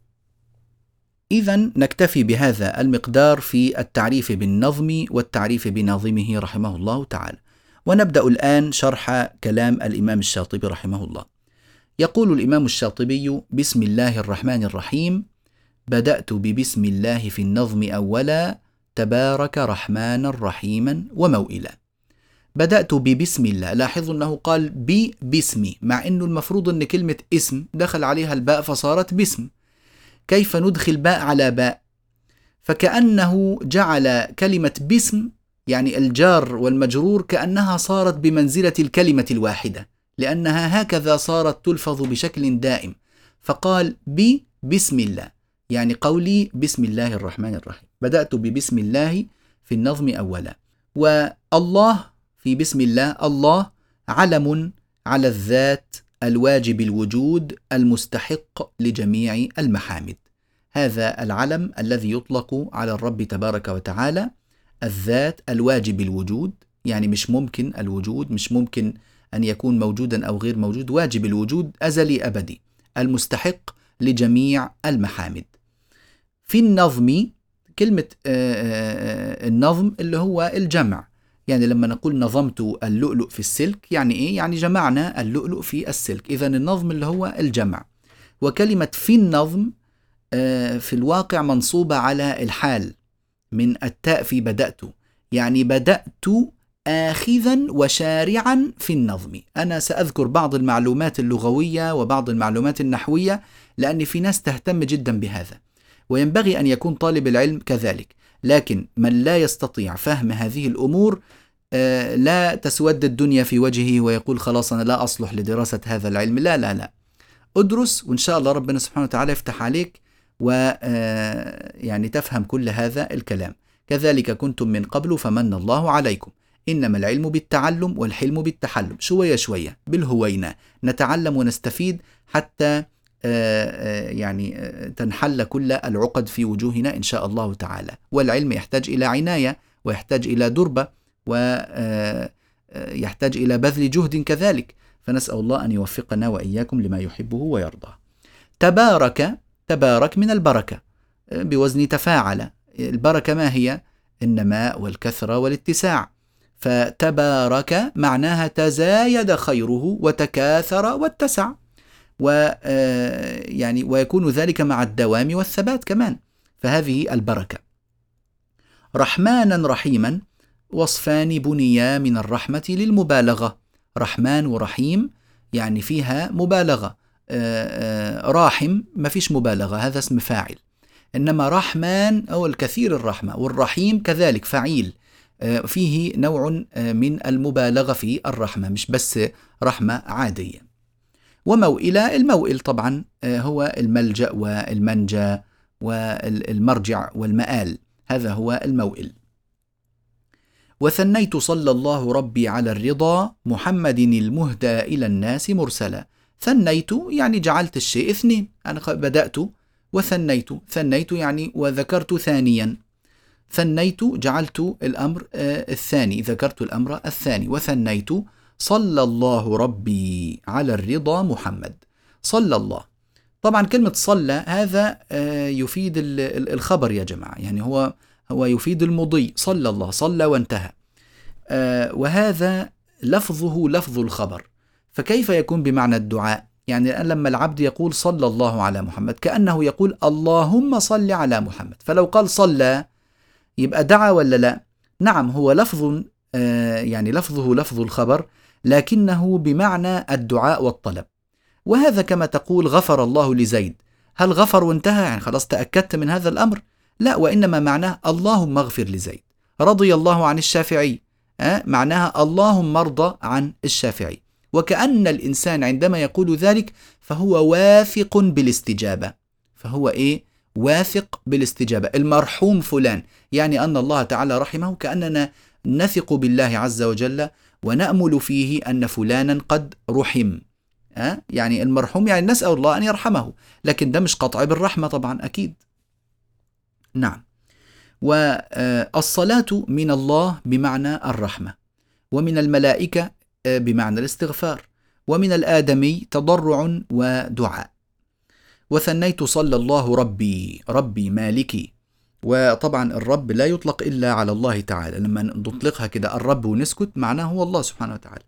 اذا نكتفي بهذا المقدار في التعريف بالنظم والتعريف بناظمه رحمه الله تعالى. ونبدأ الآن شرح كلام الإمام الشاطبي رحمه الله. يقول الإمام الشاطبي بسم الله الرحمن الرحيم. بدأت ببسم الله في النظم أولا تبارك رحمانا رحيما وموئلا. بدأت ببسم الله. لاحظوا أنه قال ببسمي مع أنه المفروض أن كلمة اسم دخل عليها الباء فصارت باسم كيف ندخل باء على باء؟ فكأنه جعل كلمة باسم يعني الجار والمجرور كأنها صارت بمنزلة الكلمة الواحدة. لأنها هكذا صارت تلفظ بشكل دائم. فقال بي بسم الله يعني قولي بسم الله الرحمن الرحيم. بدأت ببسم الله في النظم أولا. والله في بسم الله الله علم على الذات الواجب الوجود المستحق لجميع المحامد. هذا العلم الذي يطلق على الرب تبارك وتعالى الذات الواجب الوجود يعني مش ممكن الوجود مش ممكن أن يكون موجودا أو غير موجود واجب الوجود أزلي أبدي المستحق لجميع المحامد. في النظم كلمة آه، آه، آه، النظم اللي هو الجمع. يعني لما نقول نظمت اللؤلؤ في السلك يعني إيه؟ يعني جمعنا اللؤلؤ في السلك. إذا النظم اللي هو الجمع. وكلمة في النظم في الواقع منصوبة على الحال. من التاء في بدأت. يعني بدأت آخذا وشارعا في النظم. أنا سأذكر بعض المعلومات اللغوية وبعض المعلومات النحوية لأن في ناس تهتم جدا بهذا وينبغي أن يكون طالب العلم كذلك. لكن من لا يستطيع فهم هذه الأمور آه، لا تسود الدنيا في وجهه ويقول خلاص أنا لا أصلح لدراسة هذا العلم. لا لا لا. ادرس وإن شاء الله ربنا سبحانه وتعالى يفتح عليك و آه، يعني تفهم كل هذا الكلام. كذلك كنتم من قبل فمن الله عليكم. إنما العلم بالتعلم والحلم بالتحلم. شوية شوية بالهوينة نتعلم ونستفيد حتى يعني تنحل كل العقد في وجوهنا إن شاء الله تعالى. والعلم يحتاج إلى عناية ويحتاج إلى دربة ويحتاج إلى بذل جهد كذلك. فنسأل الله أن يوفقنا وإياكم لما يحبه ويرضاه تبارك تبارك من البركة. بوزن تفاعل. البركة ما هي؟ النماء والكثرة والاتساع. فتبارك معناها تزايد خيره وتكاثر واتسع. و يعني ويكون ذلك مع الدوام والثبات كمان. فهذه البركة. رحمانا رحيما وصفان بنيا من الرحمة للمبالغة. رحمن ورحيم يعني فيها مبالغة. راحم ما فيش مبالغة هذا اسم فاعل. إنما رحمن هو الكثير الرحمة والرحيم كذلك فعيل. فيه نوع من المبالغة في الرحمة مش بس رحمة عادية. وموئلة الموئل طبعا هو الملجأ والمنجى والمرجع والمآل. هذا هو الموئل. وثنيت صلى الله ربي على الرضا محمد المهدى إلى الناس مرسلا. ثنيت يعني جعلت الشيء اثنين. أنا بدأت وثنيت. ثنيت يعني وذكرت ثانيا. ثنيت جعلت الأمر آه، الثاني ذكرت الأمر الثاني. وثنيت صلى الله ربي على الرضا محمد. صلى الله. طبعا كلمة صلى هذا آه، يفيد الخبر يا جماعة. يعني هو هو يفيد المضي. صلى الله. صلى وانتهى. آه، وهذا لفظه لفظ الخبر. فكيف يكون بمعنى الدعاء؟ يعني الآن لما العبد يقول صلى الله على محمد كأنه يقول اللهم صل على محمد. فلو قال صلى يبقى دعا ولا لا؟ نعم هو لفظ آه، يعني لفظه لفظ الخبر لكنه بمعنى الدعاء والطلب. وهذا كما تقول غفر الله لزيد. هل غفر وانتهى؟ يعني خلاص تأكدت من هذا الأمر. لا وإنما معناه اللهم اغفر لزيد. رضي الله عن الشافعي أه؟ معناها اللهم ارضى عن الشافعي. وكأن الإنسان عندما يقول ذلك فهو واثق بالاستجابة. فهو إيه؟ واثق بالاستجابة. المرحوم فلان يعني أن الله تعالى رحمه كأننا نثق بالله عز وجل ونأمل فيه أن فلانا قد رحم. أه؟ يعني المرحوم يعني نسأل الله أن يرحمه. لكن ده مش قطع بالرحمة طبعا أكيد. نعم. والصلاة من الله بمعنى الرحمة ومن الملائكة آه، بمعنى الاستغفار ومن الآدمي تضرع ودعاء. وثنيت صلى الله ربي ربي مالكي. وطبعا الرب لا يطلق إلا على الله تعالى. لما نطلقها كده الرب ونسكت معناه هو الله سبحانه وتعالى.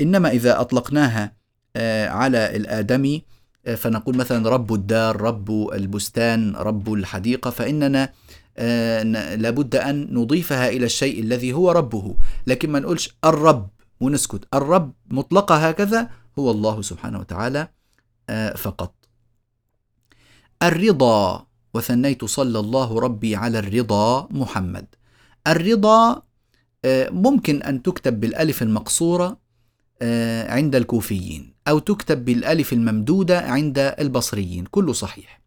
إنما إذا أطلقناها آه، على الآدمي آه، فنقول مثلا رب الدار رب البستان رب الحديقة فإننا آه، لابد أن نضيفها إلى الشيء الذي هو ربه. لكن ما نقولش الرب ونسكت. الرب مطلقة هكذا هو الله سبحانه وتعالى. فقط. الرضا وثنيت صلى الله ربي على الرضا محمد. الرضا ممكن أن تكتب بالألف المقصورة آه، عند الكوفيين أو تكتب بالألف الممدودة عند البصريين كله صحيح.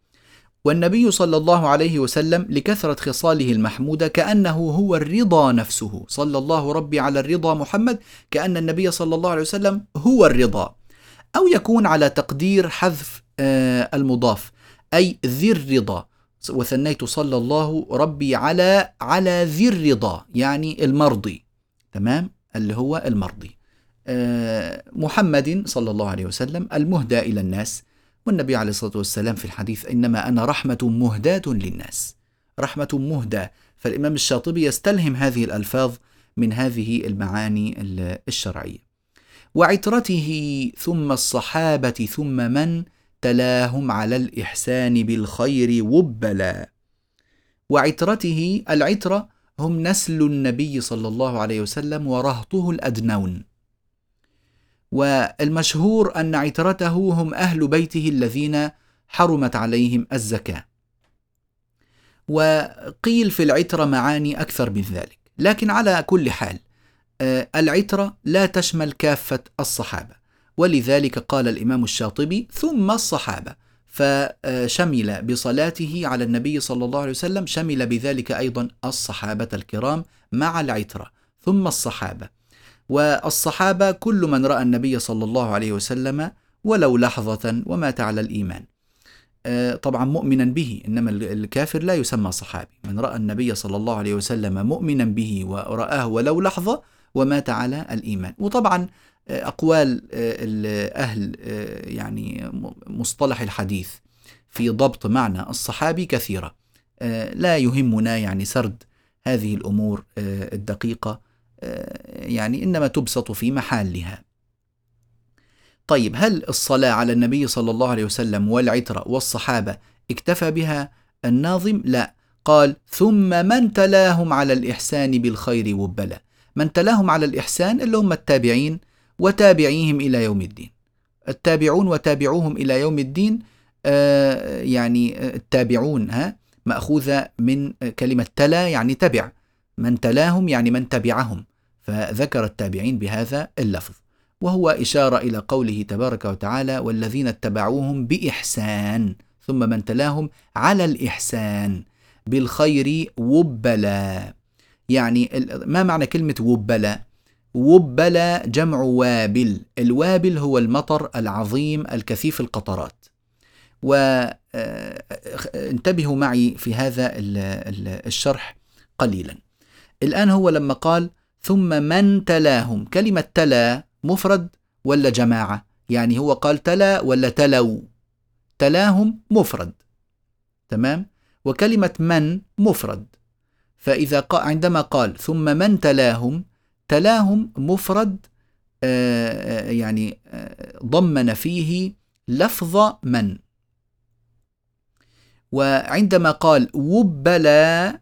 والنبي صلى الله عليه وسلم لكثرة خصاله المحمودة كأنه هو الرضا نفسه. صلى الله ربي على الرضا محمد كأن النبي صلى الله عليه وسلم هو الرضا. أو يكون على تقدير حذف آه، المضاف أي ذي الرضا. وثنيت صلى الله ربي على على ذي الرضا يعني المرضي. تمام؟ اللي هو المرضي. آه، محمد صلى الله عليه وسلم المهدى إلى الناس. والنبي عليه الصلاة والسلام في الحديث إنما أنا رحمة مهداة للناس. رحمة مهدى فالإمام الشاطبي يستلهم هذه الألفاظ من هذه المعاني الشرعية. وعترته ثم الصحابة ثم من تلاهم على الإحسان بالخير وبلا. وعترته العترة هم نسل النبي صلى الله عليه وسلم ورهطه الأدنون. والمشهور أن عترته هم أهل بيته الذين حرمت عليهم الزكاة. وقيل في العترة معاني أكثر من ذلك لكن على كل حال العترة لا تشمل كافة الصحابة. ولذلك قال الإمام الشاطبي ثم الصحابة فشمل بصلاته على النبي صلى الله عليه وسلم شمل بذلك أيضا الصحابة الكرام مع العترة. ثم الصحابة. والصحابة كل من رأى النبي صلى الله عليه وسلم ولو لحظة ومات على الإيمان. آه، طبعا مؤمنا به إنما الكافر لا يسمى صحابي. من رأى النبي صلى الله عليه وسلم مؤمنا به ورآه ولو لحظة ومات على الإيمان. وطبعا آه، أقوال آه، أهل يعني مصطلح الحديث في ضبط معنى الصحابي كثيرة. لا يهمنا يعني سرد هذه الأمور الدقيقة يعني إنما تبسط في محلها. طيب هل الصلاة على النبي صلى الله عليه وسلم والعترة والصحابة اكتفى بها الناظم؟ لا. قال ثم من تلاهم على الإحسان بالخير وبلا. من تلاهم على الإحسان اللي هم التابعين وتابعيهم إلى يوم الدين. التابعون وتابعوهم إلى يوم الدين آه يعني التابعون ها مأخوذة من كلمة تلا يعني تبع. من تلاهم يعني من تبعهم. فذكر التابعين بهذا اللفظ. وهو إشارة إلى قوله تبارك وتعالى والذين اتبعوهم بإحسان. ثم من تلاهم على الإحسان. بالخير وبلا. يعني ما معنى كلمة وبلا؟ وبلا جمع وابل. الوابل هو المطر العظيم الكثيف القطرات. وانتبهوا آه، معي في هذا الشرح قليلا. الآن هو لما قال ثم من تلاهم؟ كلمة تلا مفرد ولا جماعة؟ يعني هو قال تلا ولا تلو؟ تلاهم مفرد. تمام؟ وكلمة من مفرد؟ فإذا قا عندما قال ثم من تلاهم؟ تلاهم مفرد آه، آه، يعني آه، ضمن فيه لفظ من. وعندما قال وبلا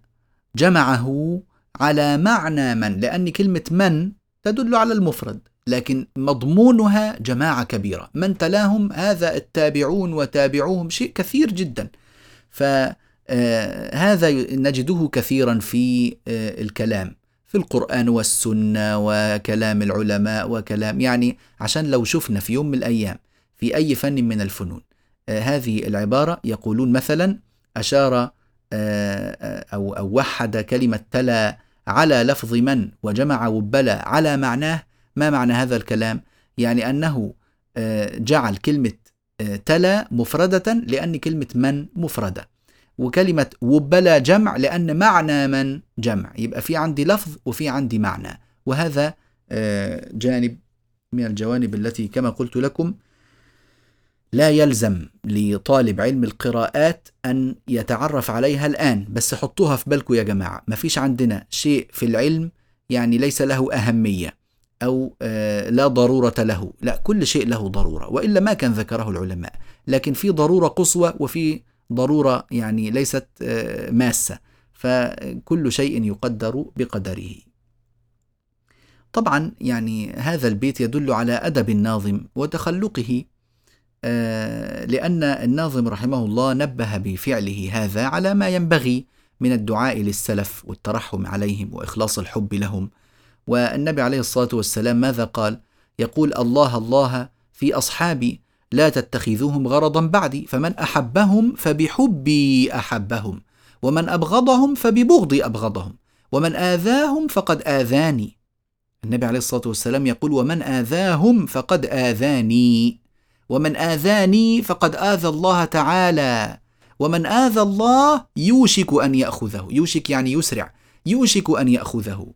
جمعه على معنى من لأن كلمة من تدل على المفرد لكن مضمونها جماعة كبيرة. من تلاهم؟ هذا التابعون وتابعوهم شيء كثير جدا. فهذا آه، نجده كثيرا في آه، الكلام في القرآن والسنة وكلام العلماء وكلام يعني عشان لو شفنا في يوم من الأيام في أي فن من الفنون آه، هذه العبارة يقولون مثلا أشار أو أو وحد كلمة تلا على لفظ من وجمع وبلا على معناه ما معنى هذا الكلام؟ يعني أنه جعل كلمة تلا مفردة لأن كلمة من مفردة وكلمة وبلا جمع لأن معنى من؟ جمع. يبقى في عندي لفظ وفي عندي معنى. وهذا آه، جانب من الجوانب التي كما قلت لكم لا يلزم لطالب علم القراءات أن يتعرف عليها الآن. بس حطوها في بالكم يا جماعة. ما فيش عندنا شيء في العلم يعني ليس له أهمية أو آه، لا ضرورة له. لا كل شيء له ضرورة وإلا ما كان ذكره العلماء. لكن في ضرورة قصوى وفي ضرورة يعني ليست آه، ماسة فكل شيء يقدر بقدره طبعا يعني هذا البيت يدل على أدب الناظم وتخلقه آه، لأن الناظم رحمه الله نبه بفعله هذا على ما ينبغي من الدعاء للسلف والترحم عليهم وإخلاص الحب لهم والنبي عليه الصلاة والسلام ماذا قال؟ يقول الله الله في أصحابي لا تتخذوهم غرضا بعدي فمن أحبهم فبحبي أحبهم ومن أبغضهم فببغضي أبغضهم ومن آذاهم فقد آذاني. النبي عليه الصلاة والسلام يقول ومن آذاهم فقد آذاني ومن آذاني فقد آذى الله تعالى ومن آذى الله يوشك أن يأخذه. يوشك يعني يسرع يوشك أن يأخذه.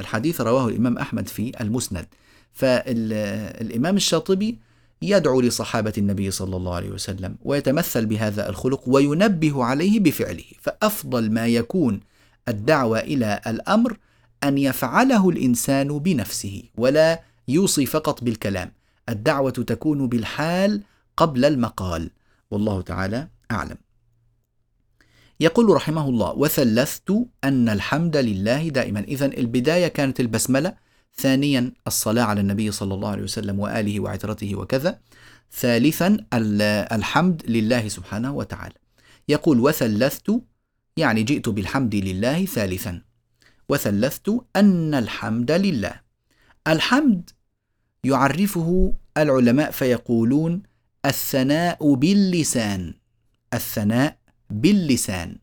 الحديث رواه الإمام أحمد في المسند. فالإمام الشاطبي يدعو لصحابة النبي صلى الله عليه وسلم ويتمثل بهذا الخلق وينبه عليه بفعله. فأفضل ما يكون الدعوة إلى الأمر أن يفعله الإنسان بنفسه ولا يوصي فقط بالكلام. الدعوة تكون بالحال قبل المقال. والله تعالى أعلم. يقول رحمه الله وثلثت أن الحمد لله دائما. إذا البداية كانت البسملة ثانيا الصلاة على النبي صلى الله عليه وسلم وآله وعترته وكذا. ثالثا الحمد لله سبحانه وتعالى. يقول وثلثت يعني جئت بالحمد لله ثالثا. وثلثت أن الحمد لله. الحمد يعرفه العلماء فيقولون الثناء باللسان. الثناء باللسان.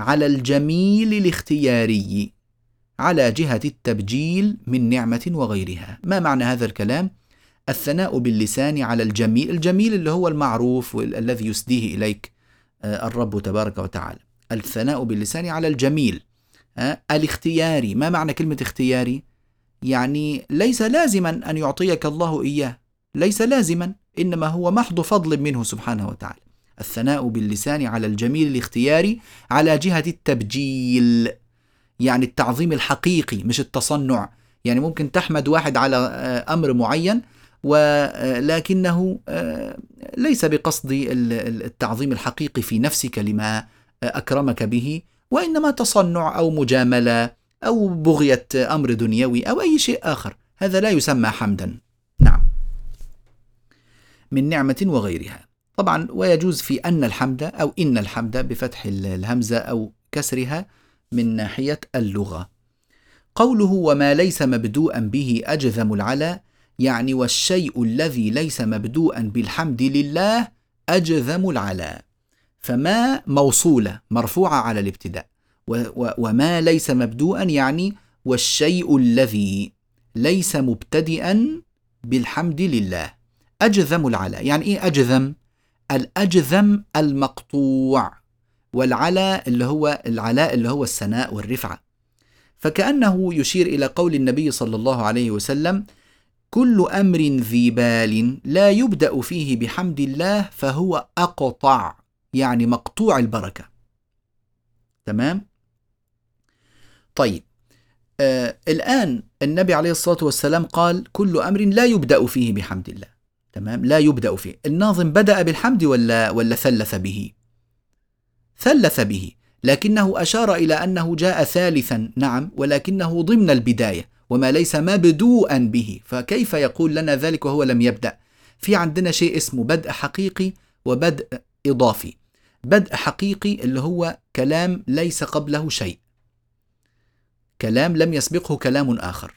على الجميل الاختياري. على جهة التبجيل من نعمة وغيرها. ما معنى هذا الكلام؟ الثناء باللسان على الجميل. الجميل اللي هو المعروف الذي يسديه إليك آه، الرب تبارك وتعالى. الثناء باللسان على الجميل آه، الاختياري. ما معنى كلمة اختياري؟ يعني ليس لازما أن يعطيك الله إياه. ليس لازما إنما هو محض فضل منه سبحانه وتعالى. الثناء باللسان على الجميل الاختياري على جهة التبجيل. يعني التعظيم الحقيقي مش التصنع. يعني ممكن تحمد واحد على آه، أمر معين ولكنه آه، ليس بقصد التعظيم الحقيقي في نفسك لما آه، أكرمك به وإنما تصنع أو مجاملة أو بغية أمر دنيوي أو أي شيء آخر. هذا لا يسمى حمدا. نعم. من نعمة وغيرها. طبعا ويجوز في أن الحمد أو إن الحمد بفتح الهمزة أو كسرها من ناحية اللغة. قوله وما ليس مبدوءا به أجذم العلا يعني والشيء الذي ليس مبدوءا بالحمد لله أجذم العلا. فما موصولة مرفوعة على الابتداء. وما ليس مبدوءا يعني والشيء الذي ليس مبتدئا بالحمد لله. أجذم العلا يعني إيه أجذم؟ الأجذم المقطوع. والعلا اللي هو العلاء اللي هو السناء والرفعة. فكأنه يشير إلى قول النبي صلى الله عليه وسلم كل أمر ذي بال لا يبدأ فيه بحمد الله فهو أقطع. يعني مقطوع البركة. تمام؟ طيب. آه الآن النبي عليه الصلاة والسلام قال كل أمر لا يبدأ فيه بحمد الله. تمام؟ لا يبدأ فيه. الناظم بدأ بالحمد ولا ولا ثلث به؟ ثلث به لكنه أشار إلى أنه جاء ثالثا نعم ولكنه ضمن البداية وما ليس مبدوءا به فكيف يقول لنا ذلك وهو لم يبدأ؟ في عندنا شيء اسمه بدء حقيقي وبدء إضافي. بدء حقيقي اللي هو كلام ليس قبله شيء. كلام لم يسبقه كلام آخر.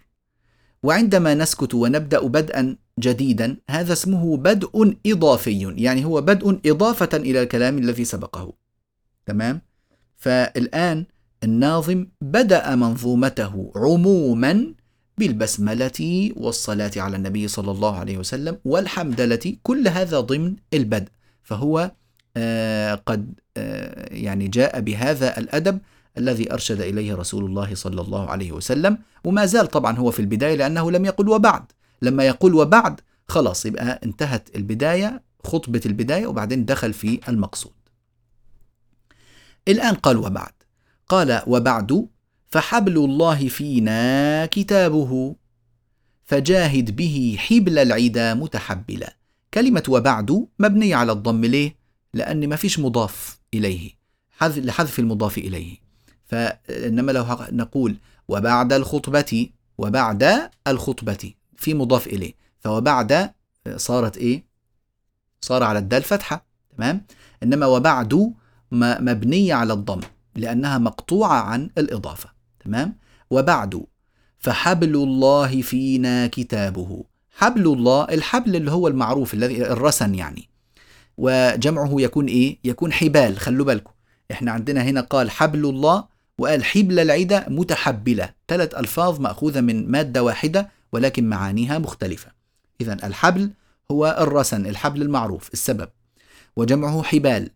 وعندما نسكت ونبدأ بدءا جديدا هذا اسمه بدء إضافي يعني هو بدء إضافة إلى الكلام الذي سبقه. تمام؟ فالآن الناظم بدأ منظومته عموما بالبسملة والصلاة على النبي صلى الله عليه وسلم والحمدلة كل هذا ضمن البدء. فهو آه قد آه يعني جاء بهذا الأدب الذي أرشد إليه رسول الله صلى الله عليه وسلم. وما زال طبعا هو في البداية لأنه لم يقل وبعد. لما يقول وبعد خلاص يبقى انتهت البداية خطبة البداية وبعدين دخل في المقصود. الآن قال وبعد قال وبعد فحبل الله فينا كتابه فجاهد به حبل العدا متحبلا كلمة وبعد مبنية على الضم ليه؟ لأن ما فيش مضاف إليه لحذف المضاف إليه فإنما لو نقول وبعد الخطبة وبعد الخطبة في مضاف إليه فوبعد صارت إيه؟ صار على الدال فتحة تمام؟ إنما وبعد مبنية على الضم لأنها مقطوعة عن الإضافة تمام؟ وبعد فحبل الله فينا كتابه. حبل الله الحبل اللي هو المعروف الذي الرسن يعني. وجمعه يكون إيه؟ يكون حبال خلوا بالكم. إحنا عندنا هنا قال حبل الله وقال حبل العدة متحبلة. ثلاث ألفاظ مأخوذة من مادة واحدة ولكن معانيها مختلفة. إذا الحبل هو الرسن الحبل المعروف السبب. وجمعه حبال.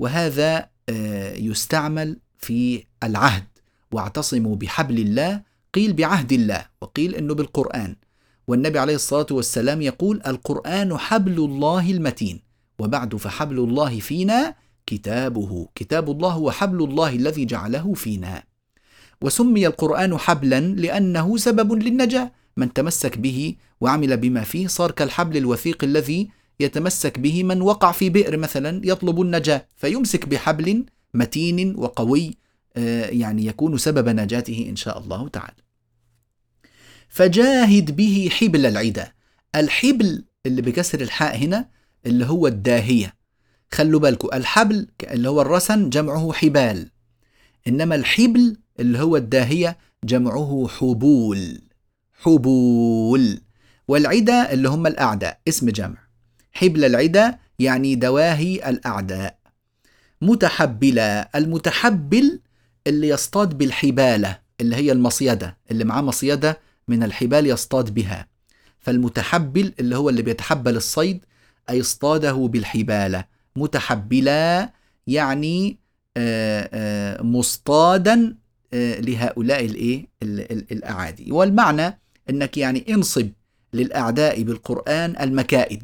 وهذا آه، يستعمل في العهد. واعتصموا بحبل الله قيل بعهد الله وقيل إنه بالقرآن. والنبي عليه الصلاة والسلام يقول القرآن حبل الله المتين وبعد فحبل الله فينا كتابه. كتاب الله هو حبل الله الذي جعله فينا. وسمي القرآن حبلا لأنه سبب للنجاة. من تمسك به وعمل بما فيه صار كالحبل الوثيق الذي يتمسك به من وقع في بئر مثلا يطلب النجاة فيمسك بحبل متين وقوي آه، يعني يكون سبب نجاته إن شاء الله تعالى. فجاهد به حبل العدا. الحبل اللي بكسر الحاء هنا اللي هو الداهية. خلوا بالكم الحبل اللي هو الرسن جمعه حبال. إنما الحبل اللي هو الداهية جمعه حبول. حبول. والعدا اللي هم الأعداء اسم جمع. حبل العدا يعني دواهي الأعداء. متحبلة المتحبل اللي يصطاد بالحبالة اللي هي المصيدة اللي معاه مصيدة من الحبال يصطاد بها. فالمتحبل اللي هو اللي بيتحبل الصيد أي اصطاده بالحبالة. متحبلا يعني آه، آه، مصطادا آه، لهؤلاء الإيه؟ الأعادي. والمعنى إنك يعني انصب للأعداء بالقرآن المكائد.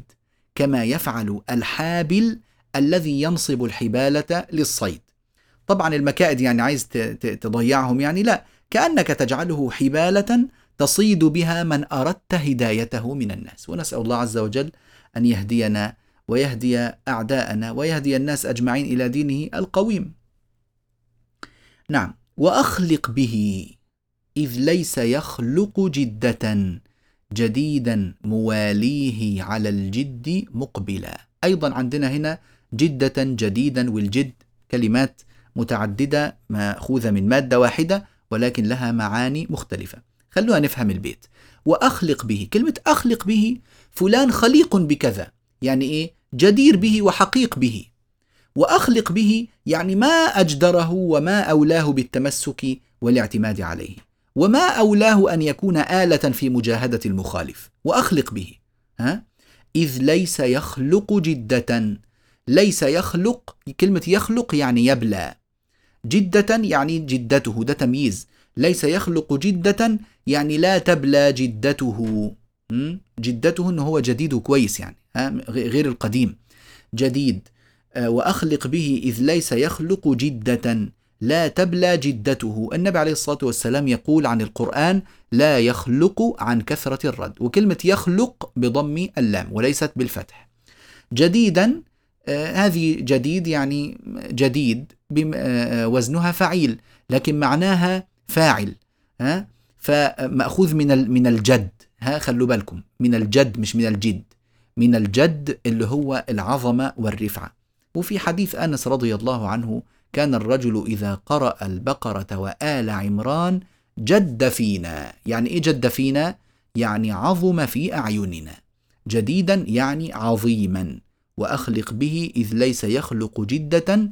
كما يفعل الحابل الذي ينصب الحبالة للصيد. طبعا المكائد يعني عايز تضيعهم يعني لا كأنك تجعله حبالة تصيد بها من أردت هدايته من الناس. ونسأل الله عز وجل أن يهدينا ويهدي أعداءنا ويهدي الناس أجمعين إلى دينه القويم. نعم. وأخلق به إذ ليس يخلق جدة جديدا مواليه على الجد مقبلا. أيضا عندنا هنا جدة جديدا والجد كلمات متعددة مأخوذة من مادة واحدة ولكن لها معاني مختلفة. خلونا نفهم البيت. وأخلق به كلمة أخلق به فلان خليق بكذا يعني إيه؟ جدير به وحقيق به. وأخلق به يعني ما أجدره وما أولاه بالتمسك والاعتماد عليه. وما أولاه أن يكون آلة في مجاهدة المخالف؟ وأخلق به. ها؟ إذ ليس يخلق جدة. ليس يخلق كلمة يخلق يعني يبلى. جدة يعني جدته ده تمييز. ليس يخلق جدة يعني لا تبلى جدته. جدته إنه هو جديد كويس يعني غير القديم. جديد. آه، وأخلق به إذ ليس يخلق جدة. لا تبلى جدته. النبي عليه الصلاة والسلام يقول عن القرآن لا يخلق عن كثرة الرد. وكلمة يخلق بضم اللام وليست بالفتح. جديدا آه هذه جديد يعني جديد آه وزنها فعيل لكن معناها فاعل ها؟ فمأخوذ من من الجد ها؟ خلوا بالكم من الجد مش من الجد. من الجد اللي هو العظمة والرفعة. وفي حديث أنس رضي الله عنه كان الرجل إذا قرأ البقرة وآل عمران جد فينا. يعني إيه جد فينا؟ يعني عظم في أعيننا. جديدا يعني عظيما. وأخلق به إذ ليس يخلق جدة.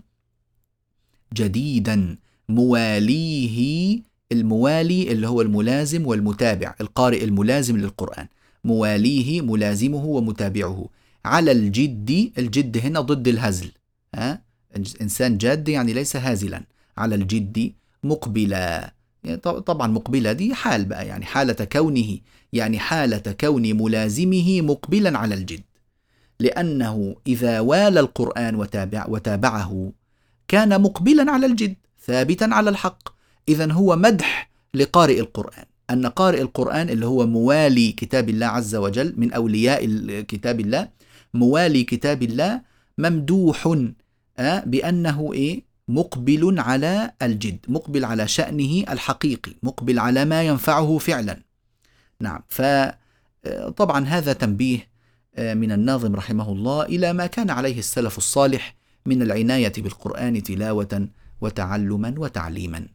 جديدا. مواليه الموالي اللي هو الملازم والمتابع. القارئ الملازم للقرآن. مواليه ملازمه ومتابعه. على الجد الجد هنا ضد الهزل. ها؟ إنسان جاد يعني ليس هازلا على الجد مقبلا يعني طبعا مقبلة دي حال بقى يعني حالة كونه يعني حالة كون ملازمه مقبلا على الجد. لأنه إذا والى القرآن وتابع وتابعه كان مقبلا على الجد ثابتا على الحق. إذا هو مدح لقارئ القرآن. أن قارئ القرآن اللي هو موالي كتاب الله عز وجل من أولياء كتاب الله موالي كتاب الله ممدوح بأنه إيه؟ مقبل على الجد مقبل على شأنه الحقيقي مقبل على ما ينفعه فعلا. نعم فطبعا هذا تنبيه من الناظم رحمه الله إلى ما كان عليه السلف الصالح من العناية بالقرآن تلاوة وتعلما وتعليما.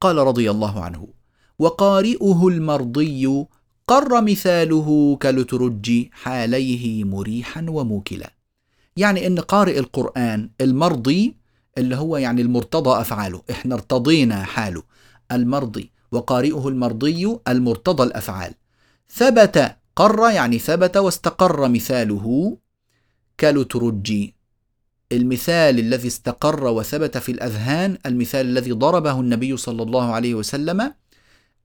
قال رضي الله عنه وقارئه المرضي قر مثاله كالترج حاليه مريحا وموكلا. يعني إن قارئ القرآن المرضي اللي هو يعني المرتضى أفعاله إحنا ارتضينا حاله المرضي وقارئه المرضي المرتضى الأفعال. ثبت قر يعني ثبت واستقر مثاله كالترجي. المثال الذي استقر وثبت في الأذهان المثال الذي ضربه النبي صلى الله عليه وسلم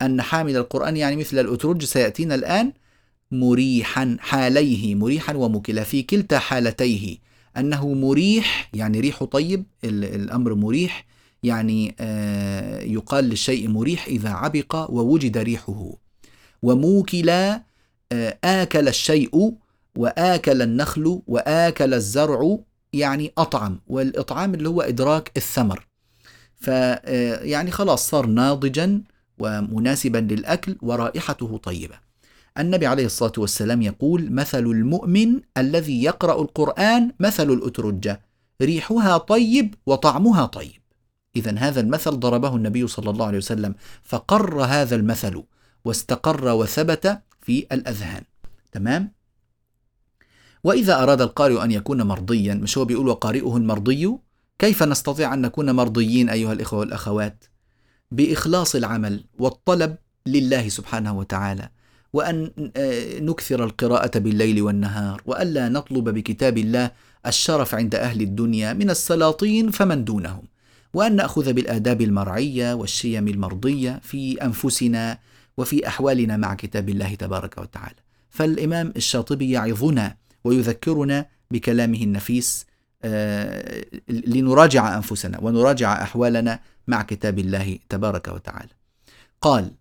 أن حامل القرآن يعني مثل الأترج سيأتينا الآن مريحا حاليه مريحا ومكلا في كلتا حالتيه. أنه مريح يعني ريح طيب الأمر مريح يعني آه، يقال للشيء مريح إذا عبق ووجد ريحه. وموكلا آه، آكل الشيء وآكل النخل وآكل الزرع يعني أطعم. والإطعام اللي هو إدراك الثمر. فيعني آه، خلاص صار ناضجا ومناسبا للأكل ورائحته طيبة. النبي عليه الصلاة والسلام يقول مثل المؤمن الذي يقرأ القرآن مثل الأترجة ريحها طيب وطعمها طيب. إذا هذا المثل ضربه النبي صلى الله عليه وسلم فقر هذا المثل واستقر وثبت في الأذهان. تمام؟ وإذا أراد القارئ أن يكون مرضيا مش هو بيقول وقارئه المرضي؟ كيف نستطيع أن نكون مرضيين أيها الإخوة والأخوات؟ بإخلاص العمل والطلب لله سبحانه وتعالى. وأن آه، نكثر القراءة بالليل والنهار وألا نطلب بكتاب الله الشرف عند أهل الدنيا من السلاطين فمن دونهم وأن نأخذ بالآداب المرعية والشيم المرضية في أنفسنا وفي أحوالنا مع كتاب الله تبارك وتعالى. فالإمام الشاطبي يعظنا ويذكرنا بكلامه النفيس آه، لنراجع أنفسنا ونراجع أحوالنا مع كتاب الله تبارك وتعالى. قال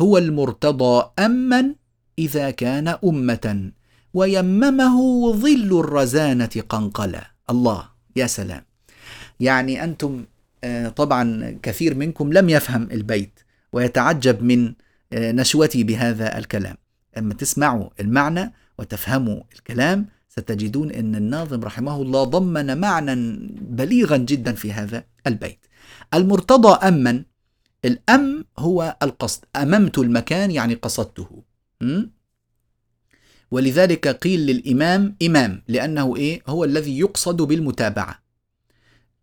هو المرتضى أمن إذا كان أمة ويممه ظل الرزانة قنقلا. الله يا سلام. يعني أنتم آه، طبعا كثير منكم لم يفهم البيت ويتعجب من آه، نشوتي بهذا الكلام. أما تسمعوا المعنى وتفهموا الكلام ستجدون أن الناظم رحمه الله ضمن معنى بليغا جدا في هذا البيت. المرتضى أمن الأم هو القصد. أممت المكان يعني قصدته. ولذلك قيل للإمام إمام لأنه إيه؟ هو الذي يقصد بالمتابعة.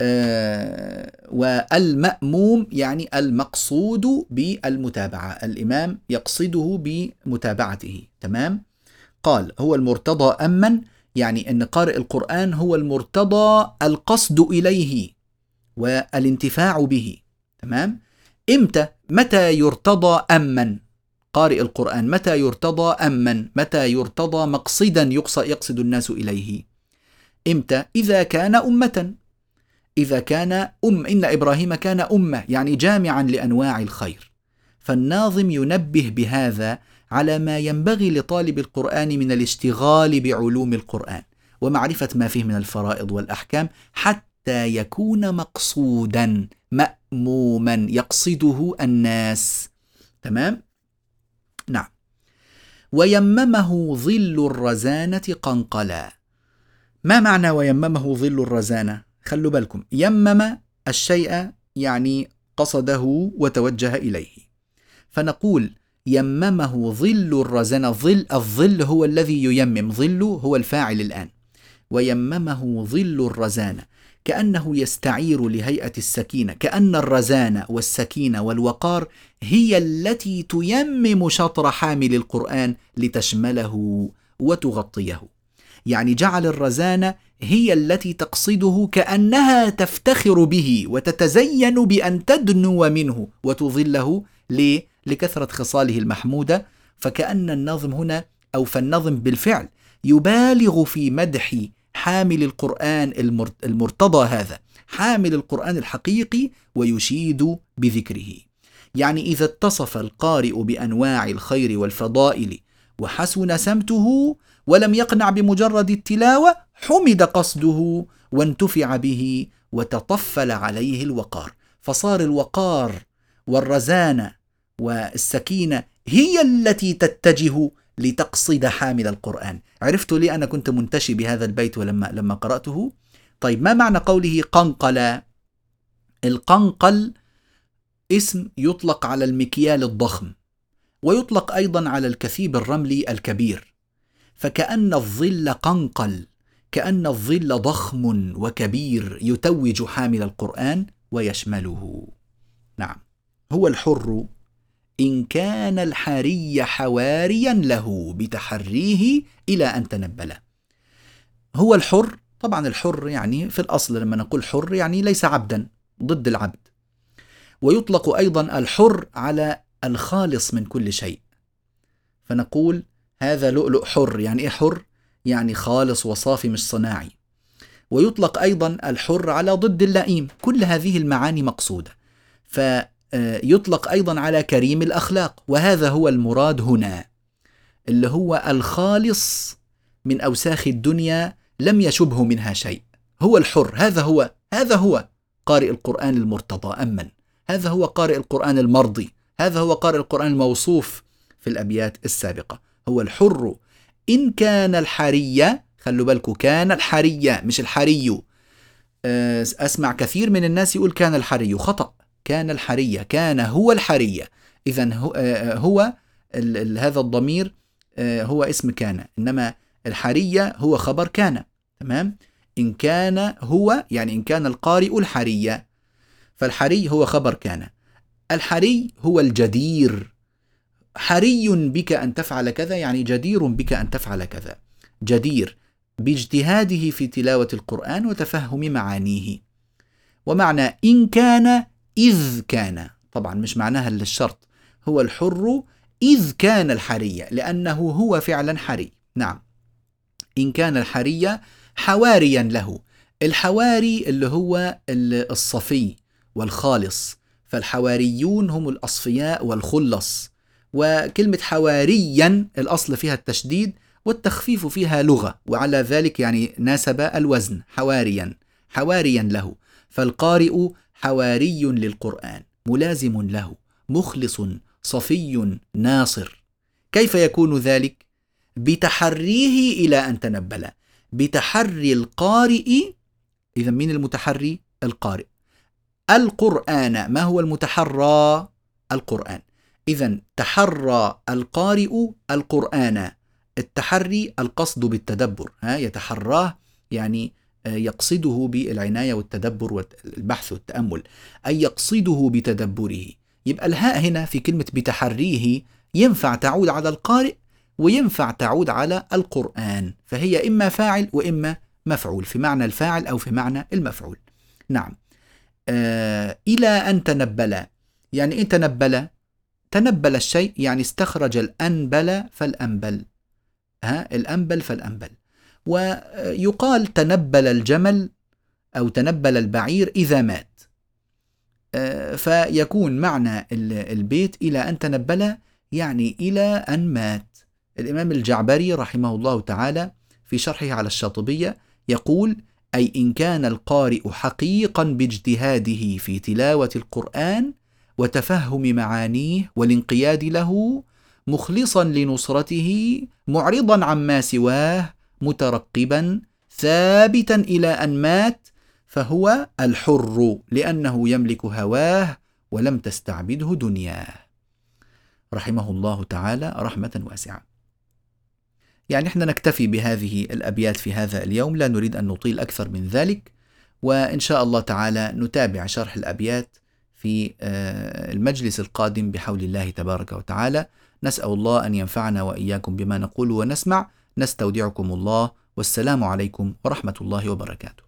آه والمأموم يعني المقصود بالمتابعة. الإمام يقصده بمتابعته. تمام؟ قال هو المرتضى أمن يعني أن قارئ القرآن هو المرتضى القصد إليه والانتفاع به. تمام؟ إمتى؟ متى يرتضى أمن؟ قارئ القرآن متى يرتضى أمن؟ متى يرتضى مقصدا يقصد الناس إليه؟ إمتى؟ إذا كان أمة. إذا كان أم إن إبراهيم كان أمة يعني جامعا لأنواع الخير. فالناظم ينبه بهذا على ما ينبغي لطالب القرآن من الاشتغال بعلوم القرآن ومعرفة ما فيه من الفرائض والأحكام حتى يكون مقصودا. مأموما يقصده الناس. تمام؟ نعم. ويممه ظل الرزانة قنقلا. ما معنى ويممه ظل الرزانة؟ خلوا بالكم. يمم الشيء يعني قصده وتوجه إليه. فنقول يممه ظل الرزانة ظل الظل هو الذي ييمم ظل هو الفاعل الآن. ويممه ظل الرزانة. كأنه يستعير لهيئة السكينة كأن الرزانة والسكينة والوقار هي التي تيمم شطر حامل القرآن لتشمله وتغطيه. يعني جعل الرزانة هي التي تقصده كأنها تفتخر به وتتزين بأن تدنو منه وتظله. ليه؟ لكثرة خصاله المحمودة. فكأن النظم هنا أو فالنظم بالفعل يبالغ في مدح حامل القرآن المرتضى هذا حامل القرآن الحقيقي ويشيد بذكره. يعني إذا اتصف القارئ بأنواع الخير والفضائل وحسن سمته ولم يقنع بمجرد التلاوة حمد قصده وانتفع به وتطفل عليه الوقار. فصار الوقار والرزانة والسكينة هي التي تتجه لتقصد حامل القرآن. عرفت لي أنا كنت منتشي بهذا البيت ولما لما قرأته؟ طيب ما معنى قوله قنقل؟ القنقل اسم يطلق على المكيال الضخم ويطلق أيضا على الكثيب الرملي الكبير. فكأن الظل قنقل كأن الظل ضخم وكبير يتوج حامل القرآن ويشمله. نعم هو الحر إن كان الحري حواريا له بتحريه إلى أن تنبل. هو الحر طبعا الحر يعني في الأصل لما نقول حر يعني ليس عبدا ضد العبد. ويطلق أيضا الحر على الخالص من كل شيء. فنقول هذا لؤلؤ حر يعني إيه حر؟ يعني خالص وصافي مش صناعي. ويطلق أيضا الحر على ضد اللئيم كل هذه المعاني مقصودة. ف يطلق أيضا على كريم الأخلاق وهذا هو المراد هنا اللي هو الخالص من أوساخ الدنيا لم يشبه منها شيء هو الحر هذا هو هذا هو قارئ القرآن المرتضى أمن هذا هو قارئ القرآن المرضي هذا هو قارئ القرآن الموصوف في الأبيات السابقة هو الحر. إن كان الحري خلوا بالكم كان الحري مش الحري. آه، أسمع كثير من الناس يقول كان الحري خطأ. كان الحرية كان هو الحرية. إذا هو, آه، هو هذا الضمير آه، هو اسم كان. إنما الحرية هو خبر كان. تمام؟ إن كان هو يعني إن كان القارئ الحرية. فالحري هو خبر كان. الحري هو الجدير. حري بك أن تفعل كذا يعني جدير بك أن تفعل كذا. جدير باجتهاده في تلاوة القرآن وتفهم معانيه. ومعنى إن كان إذ كان. طبعا مش معناها للشرط هو الحر إذ كان الحري لأنه هو فعلا حري. نعم. إن كان الحري حواريا له. الحواري اللي هو الصفي والخالص. فالحواريون هم الأصفياء والخلص. وكلمة حواريا الأصل فيها التشديد والتخفيف فيها لغة. وعلى ذلك يعني ناسب الوزن حواريا حواريا له. فالقارئ حواري للقرآن ملازم له مخلص صفي ناصر. كيف يكون ذلك؟ بتحريه إلى أن تنبل بتحري القارئ. اذا مين المتحري؟ القارئ. القرآن ما هو المتحرى؟ القرآن. اذا تحرى القارئ القرآن التحري القصد بالتدبر. ها يتحراه يعني يقصده بالعناية والتدبر والبحث والتأمل أي يقصده بتدبره. يبقى الهاء هنا في كلمة بتحريه ينفع تعود على القارئ وينفع تعود على القرآن فهي إما فاعل وإما مفعول في معنى الفاعل أو في معنى المفعول. نعم. آه إلى أن تنبل. يعني إن تنبل؟ تنبل الشيء يعني استخرج الأنبل فالأنبل. ها؟ الأنبل فالأنبل. ويقال تنبل الجمل أو تنبل البعير إذا مات. آه، فيكون معنى البيت إلى أن تنبل يعني إلى أن مات. الإمام الجعبري رحمه الله تعالى في شرحه على الشاطبية يقول أي إن كان القارئ حقيقا باجتهاده في تلاوة القرآن وتفهم معانيه والانقياد له مخلصا لنصرته معرضا عما سواه مترقبا ثابتا إلى أن مات فهو الحر لأنه يملك هواه ولم تستعبده دنياه. رحمه الله تعالى رحمة واسعة. يعني إحنا نكتفي بهذه الأبيات في هذا اليوم لا نريد أن نطيل أكثر من ذلك وإن شاء الله تعالى نتابع شرح الأبيات في آه، المجلس القادم بحول الله تبارك وتعالى. نسأل الله أن ينفعنا وإياكم بما نقول ونسمع. نستودعكم الله والسلام عليكم ورحمة الله وبركاته.